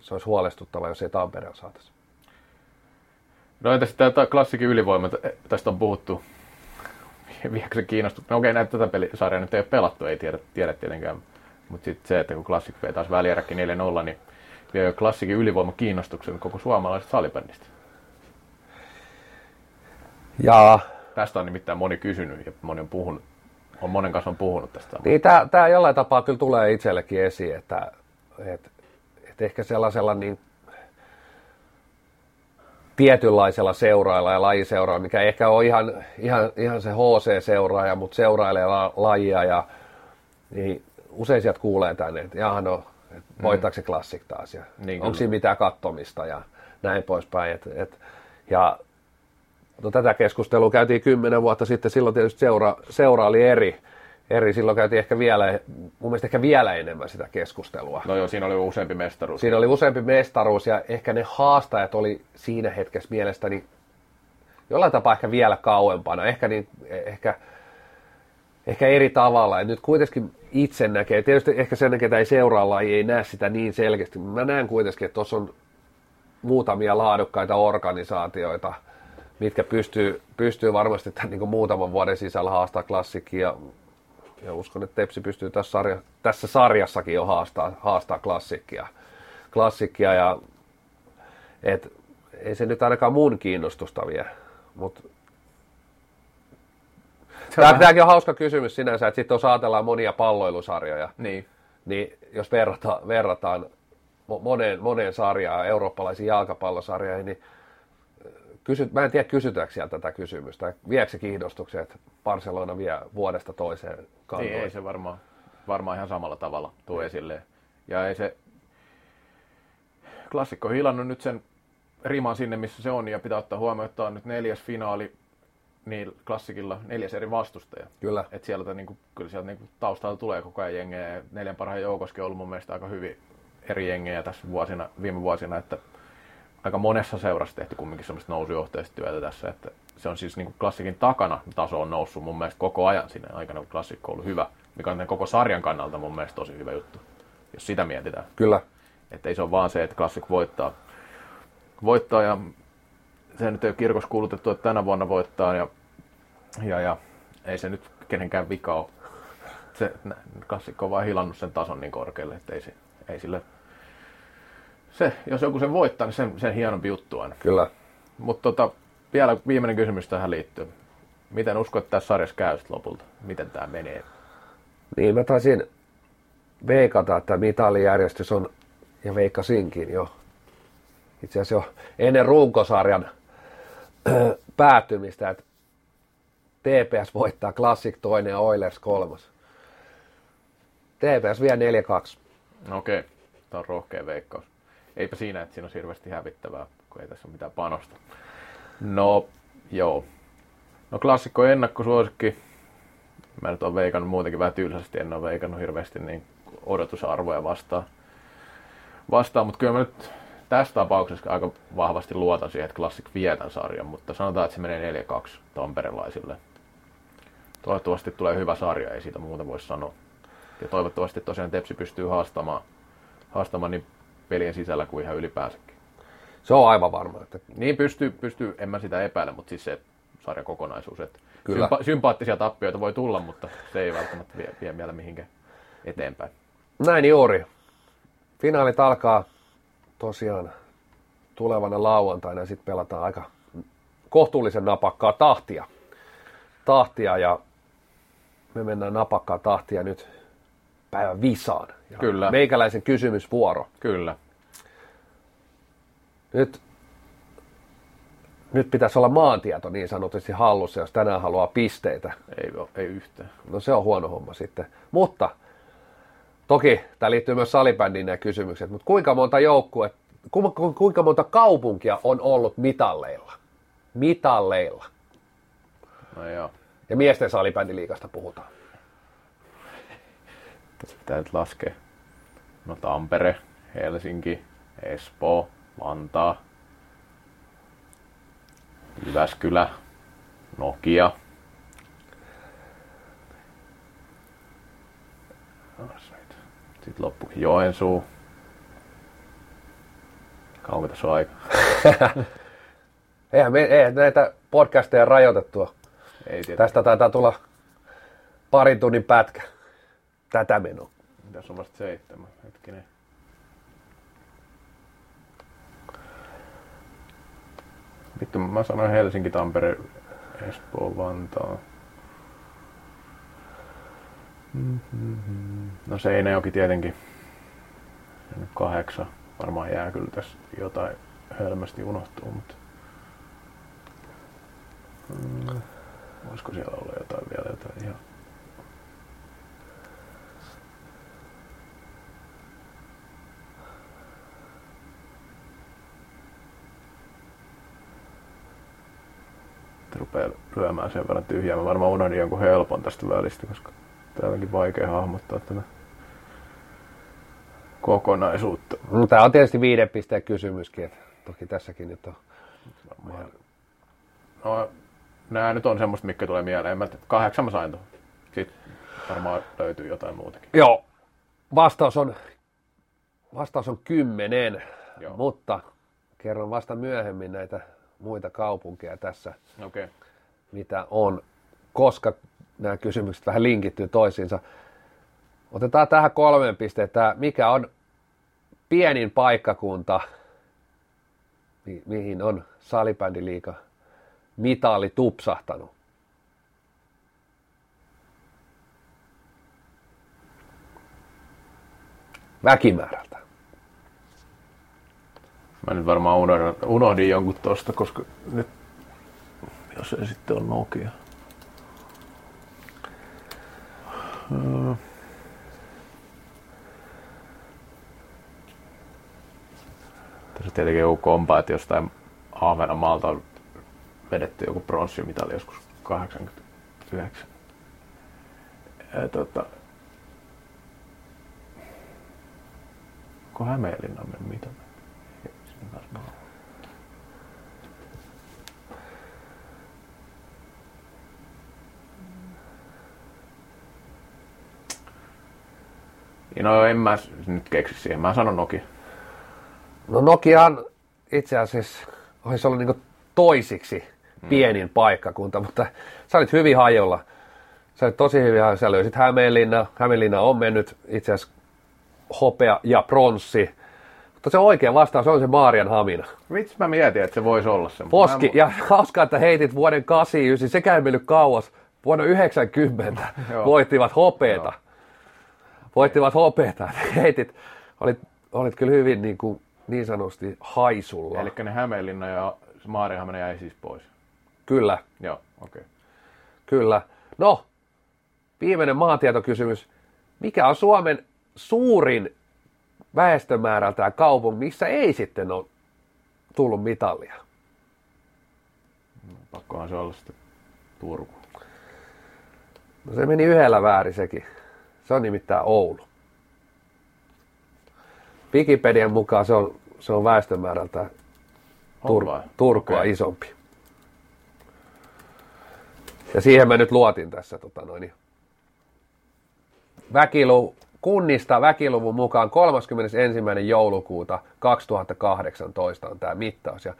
Speaker 1: se olisi huolestuttava, jos ei Tampereen saataisi.
Speaker 2: No entä sitten tämä klassikin ylivoima, tästä on puhuttu. Viekö se kiinnostus? No okei, näitä tätä pelisarjaa nyt ei ole pelattu, ei tiedä, tiedä tietenkään. Mutta sitten se, että kun klassik vei taas välieräkin 4-0, niin vie jo klassikin ylivoima kiinnostuksen koko suomalaisesta salibändistä.
Speaker 1: Ja
Speaker 2: Tästä on nimittäin moni kysynyt ja moni on puhunut. On monen kanssa on puhunut tästä.
Speaker 1: Niin tämä, tämä jollain tapaa kyllä tulee itsellekin esiin, että, että, että ehkä sellaisella niin tietynlaisella seurailla ja lajiseurailla, mikä ei ehkä ole ihan, ihan, ihan se HC-seuraaja, mutta seurailee la, lajia ja niin usein sieltä kuulee tänne, että jaha no, että voittaako se klassik taas ja
Speaker 2: Niin
Speaker 1: onko siinä mitään kattomista ja näin poispäin. Et, et, ja no, tätä keskustelua käytiin kymmenen vuotta sitten, silloin tietysti seura, seura oli eri, eri, silloin käytiin ehkä vielä, mun mielestä ehkä vielä enemmän sitä keskustelua.
Speaker 2: No joo, siinä oli useampi mestaruus.
Speaker 1: Siinä oli useampi mestaruus ja ehkä ne haastajat oli siinä hetkessä mielestäni jollain tapaa ehkä vielä kauempana, ehkä, niin, ehkä, ehkä eri tavalla. Ja nyt kuitenkin itse näkee, tietysti ehkä sen, ketä ei seuraa laji, ei näe sitä niin selkeästi, mutta mä näen kuitenkin, että tuossa on muutamia laadukkaita organisaatioita, mitkä pystyy, pystyy varmasti tämän niin muutaman vuoden sisällä haastaa klassikkia. Ja, ja uskon, että Tepsi pystyy tässä, sarja, tässä sarjassakin jo haastaa, haastaa klassikkia. klassikkia ja, et, ei se nyt ainakaan mun kiinnostusta vie, mutta Tämäkin on hauska kysymys sinänsä, että sitten jos ajatellaan monia palloilusarjoja,
Speaker 2: Niin.
Speaker 1: niin jos verrata, verrataan mo- moneen, moneen sarjaan, eurooppalaisiin jalkapallosarjoihin, niin kysy, mä en tiedä kysytäänkö sieltä tätä kysymystä. Viekö se kiinnostuksen, että Barcelona vie vuodesta toiseen
Speaker 2: Niin,
Speaker 1: kantoon?
Speaker 2: ei se varmaan, varmaan ihan samalla tavalla tuo esille. Ja ei se klassikko hilannut nyt sen riman sinne, missä se on, ja pitää ottaa huomioon, että tämä on nyt neljäs finaali niin klassikilla neljäs eri vastustaja.
Speaker 1: Kyllä.
Speaker 2: Et sieltä, niin kuin, kyllä sieltä niin kuin, taustalta tulee koko ajan jengejä, ja neljän parhaan joukoskin on ollut mun mielestä aika hyvin eri jengejä tässä vuosina, viime vuosina, että aika monessa seurassa tehty kumminkin semmoista nousujohteista työtä tässä, että se on siis niin kuin klassikin takana taso on noussut mun mielestä koko ajan sinne aikana, kun klassikko on ollut hyvä, mikä on tämän koko sarjan kannalta mun mielestä tosi hyvä juttu, jos sitä mietitään.
Speaker 1: Kyllä.
Speaker 2: Että ei se ole vaan se, että klassik voittaa. Voittaa ja se nyt ei ole kirkossa kuulutettu, että tänä vuonna voittaa ja, ja, ja ei se nyt kenenkään vika ole. Se klassikko on vaan hilannut sen tason niin korkealle, että ei, se, ei sille... Se, jos joku sen voittaa, niin sen, sen hienompi juttu aina.
Speaker 1: Kyllä.
Speaker 2: Mutta tota, vielä viimeinen kysymys tähän liittyy. Miten uskot, että tässä sarjassa käy lopulta? Miten tämä menee?
Speaker 1: Niin, mä taisin veikata, että mitalijärjestys on, ja veikkasinkin jo, itse asiassa jo ennen runkosarjan päättymistä, että TPS voittaa Classic toinen ja Oilers kolmas. TPS vie 4-2.
Speaker 2: Okei, okay. tämä on rohkea veikkaus. Eipä siinä, että siinä on hirveästi hävittävää, kun ei tässä ole mitään panosta. No, joo. No klassikko ennakkosuosikki. Mä nyt oon veikannut muutenkin vähän tylsästi, en ole veikannut hirveästi niin odotusarvoja vastaan. vastaan mutta kyllä mä nyt tässä tapauksessa aika vahvasti luotan siihen, että Classic vie tämän sarjan, mutta sanotaan, että se menee 4-2 tamperelaisille. Toivottavasti tulee hyvä sarja, ei siitä muuta voi sanoa. Ja toivottavasti tosiaan Tepsi pystyy haastamaan, haastamaan niin pelien sisällä kuin ihan ylipäänsäkin.
Speaker 1: Se on aivan varma. Että...
Speaker 2: Niin pystyy, pystyy, en mä sitä epäile, mutta siis se sarjan kokonaisuus. Että Kyllä. Sympa- sympaattisia tappioita voi tulla, mutta se ei välttämättä vie, vie vielä mihinkään eteenpäin.
Speaker 1: Näin juuri. Finaalit alkaa tosiaan tulevana lauantaina ja sitten pelataan aika kohtuullisen napakkaa tahtia. tahtia ja me mennään napakkaa tahtia nyt päivän visaan. Ja
Speaker 2: Kyllä.
Speaker 1: Meikäläisen kysymysvuoro.
Speaker 2: Kyllä.
Speaker 1: Nyt, nyt pitäisi olla maantieto niin sanotusti hallussa, jos tänään haluaa pisteitä.
Speaker 2: Ei, ei yhtään.
Speaker 1: No se on huono homma sitten. Mutta toki tämä liittyy myös salibändiin nämä kysymykset, mutta kuinka monta joukkue, kuinka monta kaupunkia on ollut mitalleilla? Mitalleilla.
Speaker 2: No joo.
Speaker 1: Ja miesten salibändiliikasta puhutaan.
Speaker 2: Tässä pitää nyt laskea. No Tampere, Helsinki, Espoo, Vantaa, Jyväskylä, Nokia. Sitten loppukin Joensuu. Kauanko tässä on aika?
Speaker 1: eihän, me, eihän näitä podcasteja rajoitettua.
Speaker 2: Ei
Speaker 1: Tästä taitaa tulla parin tunnin pätkä. Tätä menoa.
Speaker 2: Tässä on vasta seitsemän, hetkinen. Vittu, mä sanoin Helsinki, Tampere, Espoo, Vantaa. No Seinäjoki tietenkin. Kahdeksan. Varmaan jää kyllä tässä jotain hölmästi unohtuu, mutta... Voisiko siellä olla jotain vielä jotain ihan... rupeaa lyömään sen verran tyhjää. Mä varmaan unohdin jonkun helpon tästä välistä, koska tää onkin vaikea hahmottaa tätä kokonaisuutta.
Speaker 1: No, tämä on tietysti viiden pisteen kysymyskin, että toki tässäkin nyt on.
Speaker 2: No, nämä nyt on semmoista, mikä tulee mieleen. Mä, kahdeksan mä sain tuon. Sitten varmaan löytyy jotain muutakin.
Speaker 1: Joo, vastaus on, vastaus on kymmenen, Joo. mutta kerron vasta myöhemmin näitä muita kaupunkeja tässä,
Speaker 2: okay.
Speaker 1: mitä on, koska nämä kysymykset vähän linkittyy toisiinsa. Otetaan tähän kolmeen pisteen, mikä on pienin paikkakunta, mi- mihin on salibändiliika mitali tupsahtanut. Väkimäärältä.
Speaker 2: Mä nyt varmaan unohdin, unohdin jonkun tosta, koska nyt, jos ei sitten ole Nokia. Tässä tietenkin joku kompa, että jostain Ahvenanmaalta on vedetty joku pronssimitali joskus 89. Ja, tota, onko Hämeenlinnan mitali? No en mä nyt keksi siihen. Mä sanon Nokia.
Speaker 1: No Nokian itse asiassa olisi ollut niin toisiksi pienin mm. paikkakunta, mutta sä olit hyvin hajolla. Sä olit tosi hyvin hajolla. Sä löysit Hämeenlinna. Hämeenlinna on mennyt itse asiassa hopea ja pronssi. Mutta se oikea vastaus on se Maarian Hamina.
Speaker 2: Vitsi mä mietin, että se voisi olla se.
Speaker 1: Poski, mä... ja hauskaa, että heitit vuoden 89, sekä ei mennyt kauas. Vuonna 90 voittivat hopeeta. Voittivat hopeeta. Heitit, olit, olit kyllä hyvin niin, kuin, niin sanotusti haisulla.
Speaker 2: Eli ne Hämeenlinna ja Maarihamina jäi siis pois.
Speaker 1: Kyllä.
Speaker 2: Joo, okei. Okay.
Speaker 1: Kyllä. No, viimeinen maantietokysymys. Mikä on Suomen suurin väestömäärältään kaupungin, missä ei sitten ole tullut mitallia?
Speaker 2: No, pakkohan se olla sitten Turku.
Speaker 1: No se meni yhdellä väärin sekin. Se on nimittäin Oulu. Wikipedian mukaan se on, se on väestömäärältä Tur- Turkua okay. isompi. Ja siihen mä nyt luotin tässä tota noin, väkilu, kunnista väkiluvun mukaan 31. joulukuuta 2018 on tämä mittaus. Ja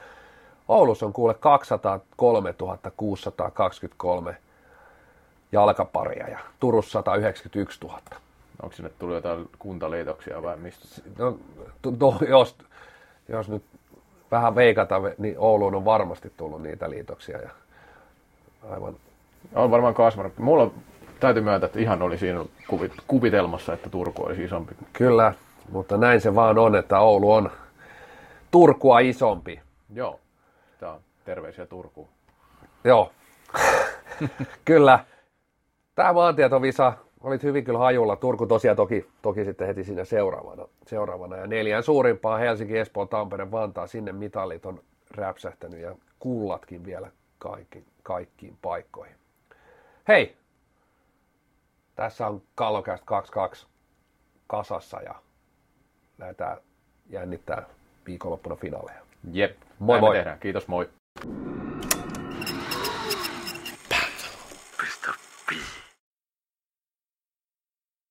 Speaker 1: Oulussa on kuule 203 623 jalkaparia ja Turussa 191 000.
Speaker 2: Onko sinne tullut jotain kuntaliitoksia vai mistä?
Speaker 1: No, to, jos, jos nyt vähän veikata, niin Ouluun on varmasti tullut niitä liitoksia. Ja aivan...
Speaker 2: On varmaan kasvanut. Mulla täytyy myöntää, että ihan oli siinä kuvitelmassa, että Turku olisi isompi.
Speaker 1: Kyllä, mutta näin se vaan on, että Oulu on Turkua isompi.
Speaker 2: Joo, tämä on terveisiä Turkuun.
Speaker 1: Joo, kyllä. Tämä maantietovisa olit hyvin kyllä hajulla. Turku tosiaan toki, toki sitten heti siinä seuraavana. seuraavana. Ja neljän suurimpaa Helsinki, Espoo, Tampere, Vantaa, sinne mitalit on räpsähtänyt ja kullatkin vielä kaikki, kaikkiin paikkoihin. Hei, tässä on Kallokäst 22 kasassa ja lähdetään jännittää viikonloppuna finaaleja.
Speaker 2: Jep, moi moi. Tehdään. Kiitos, moi.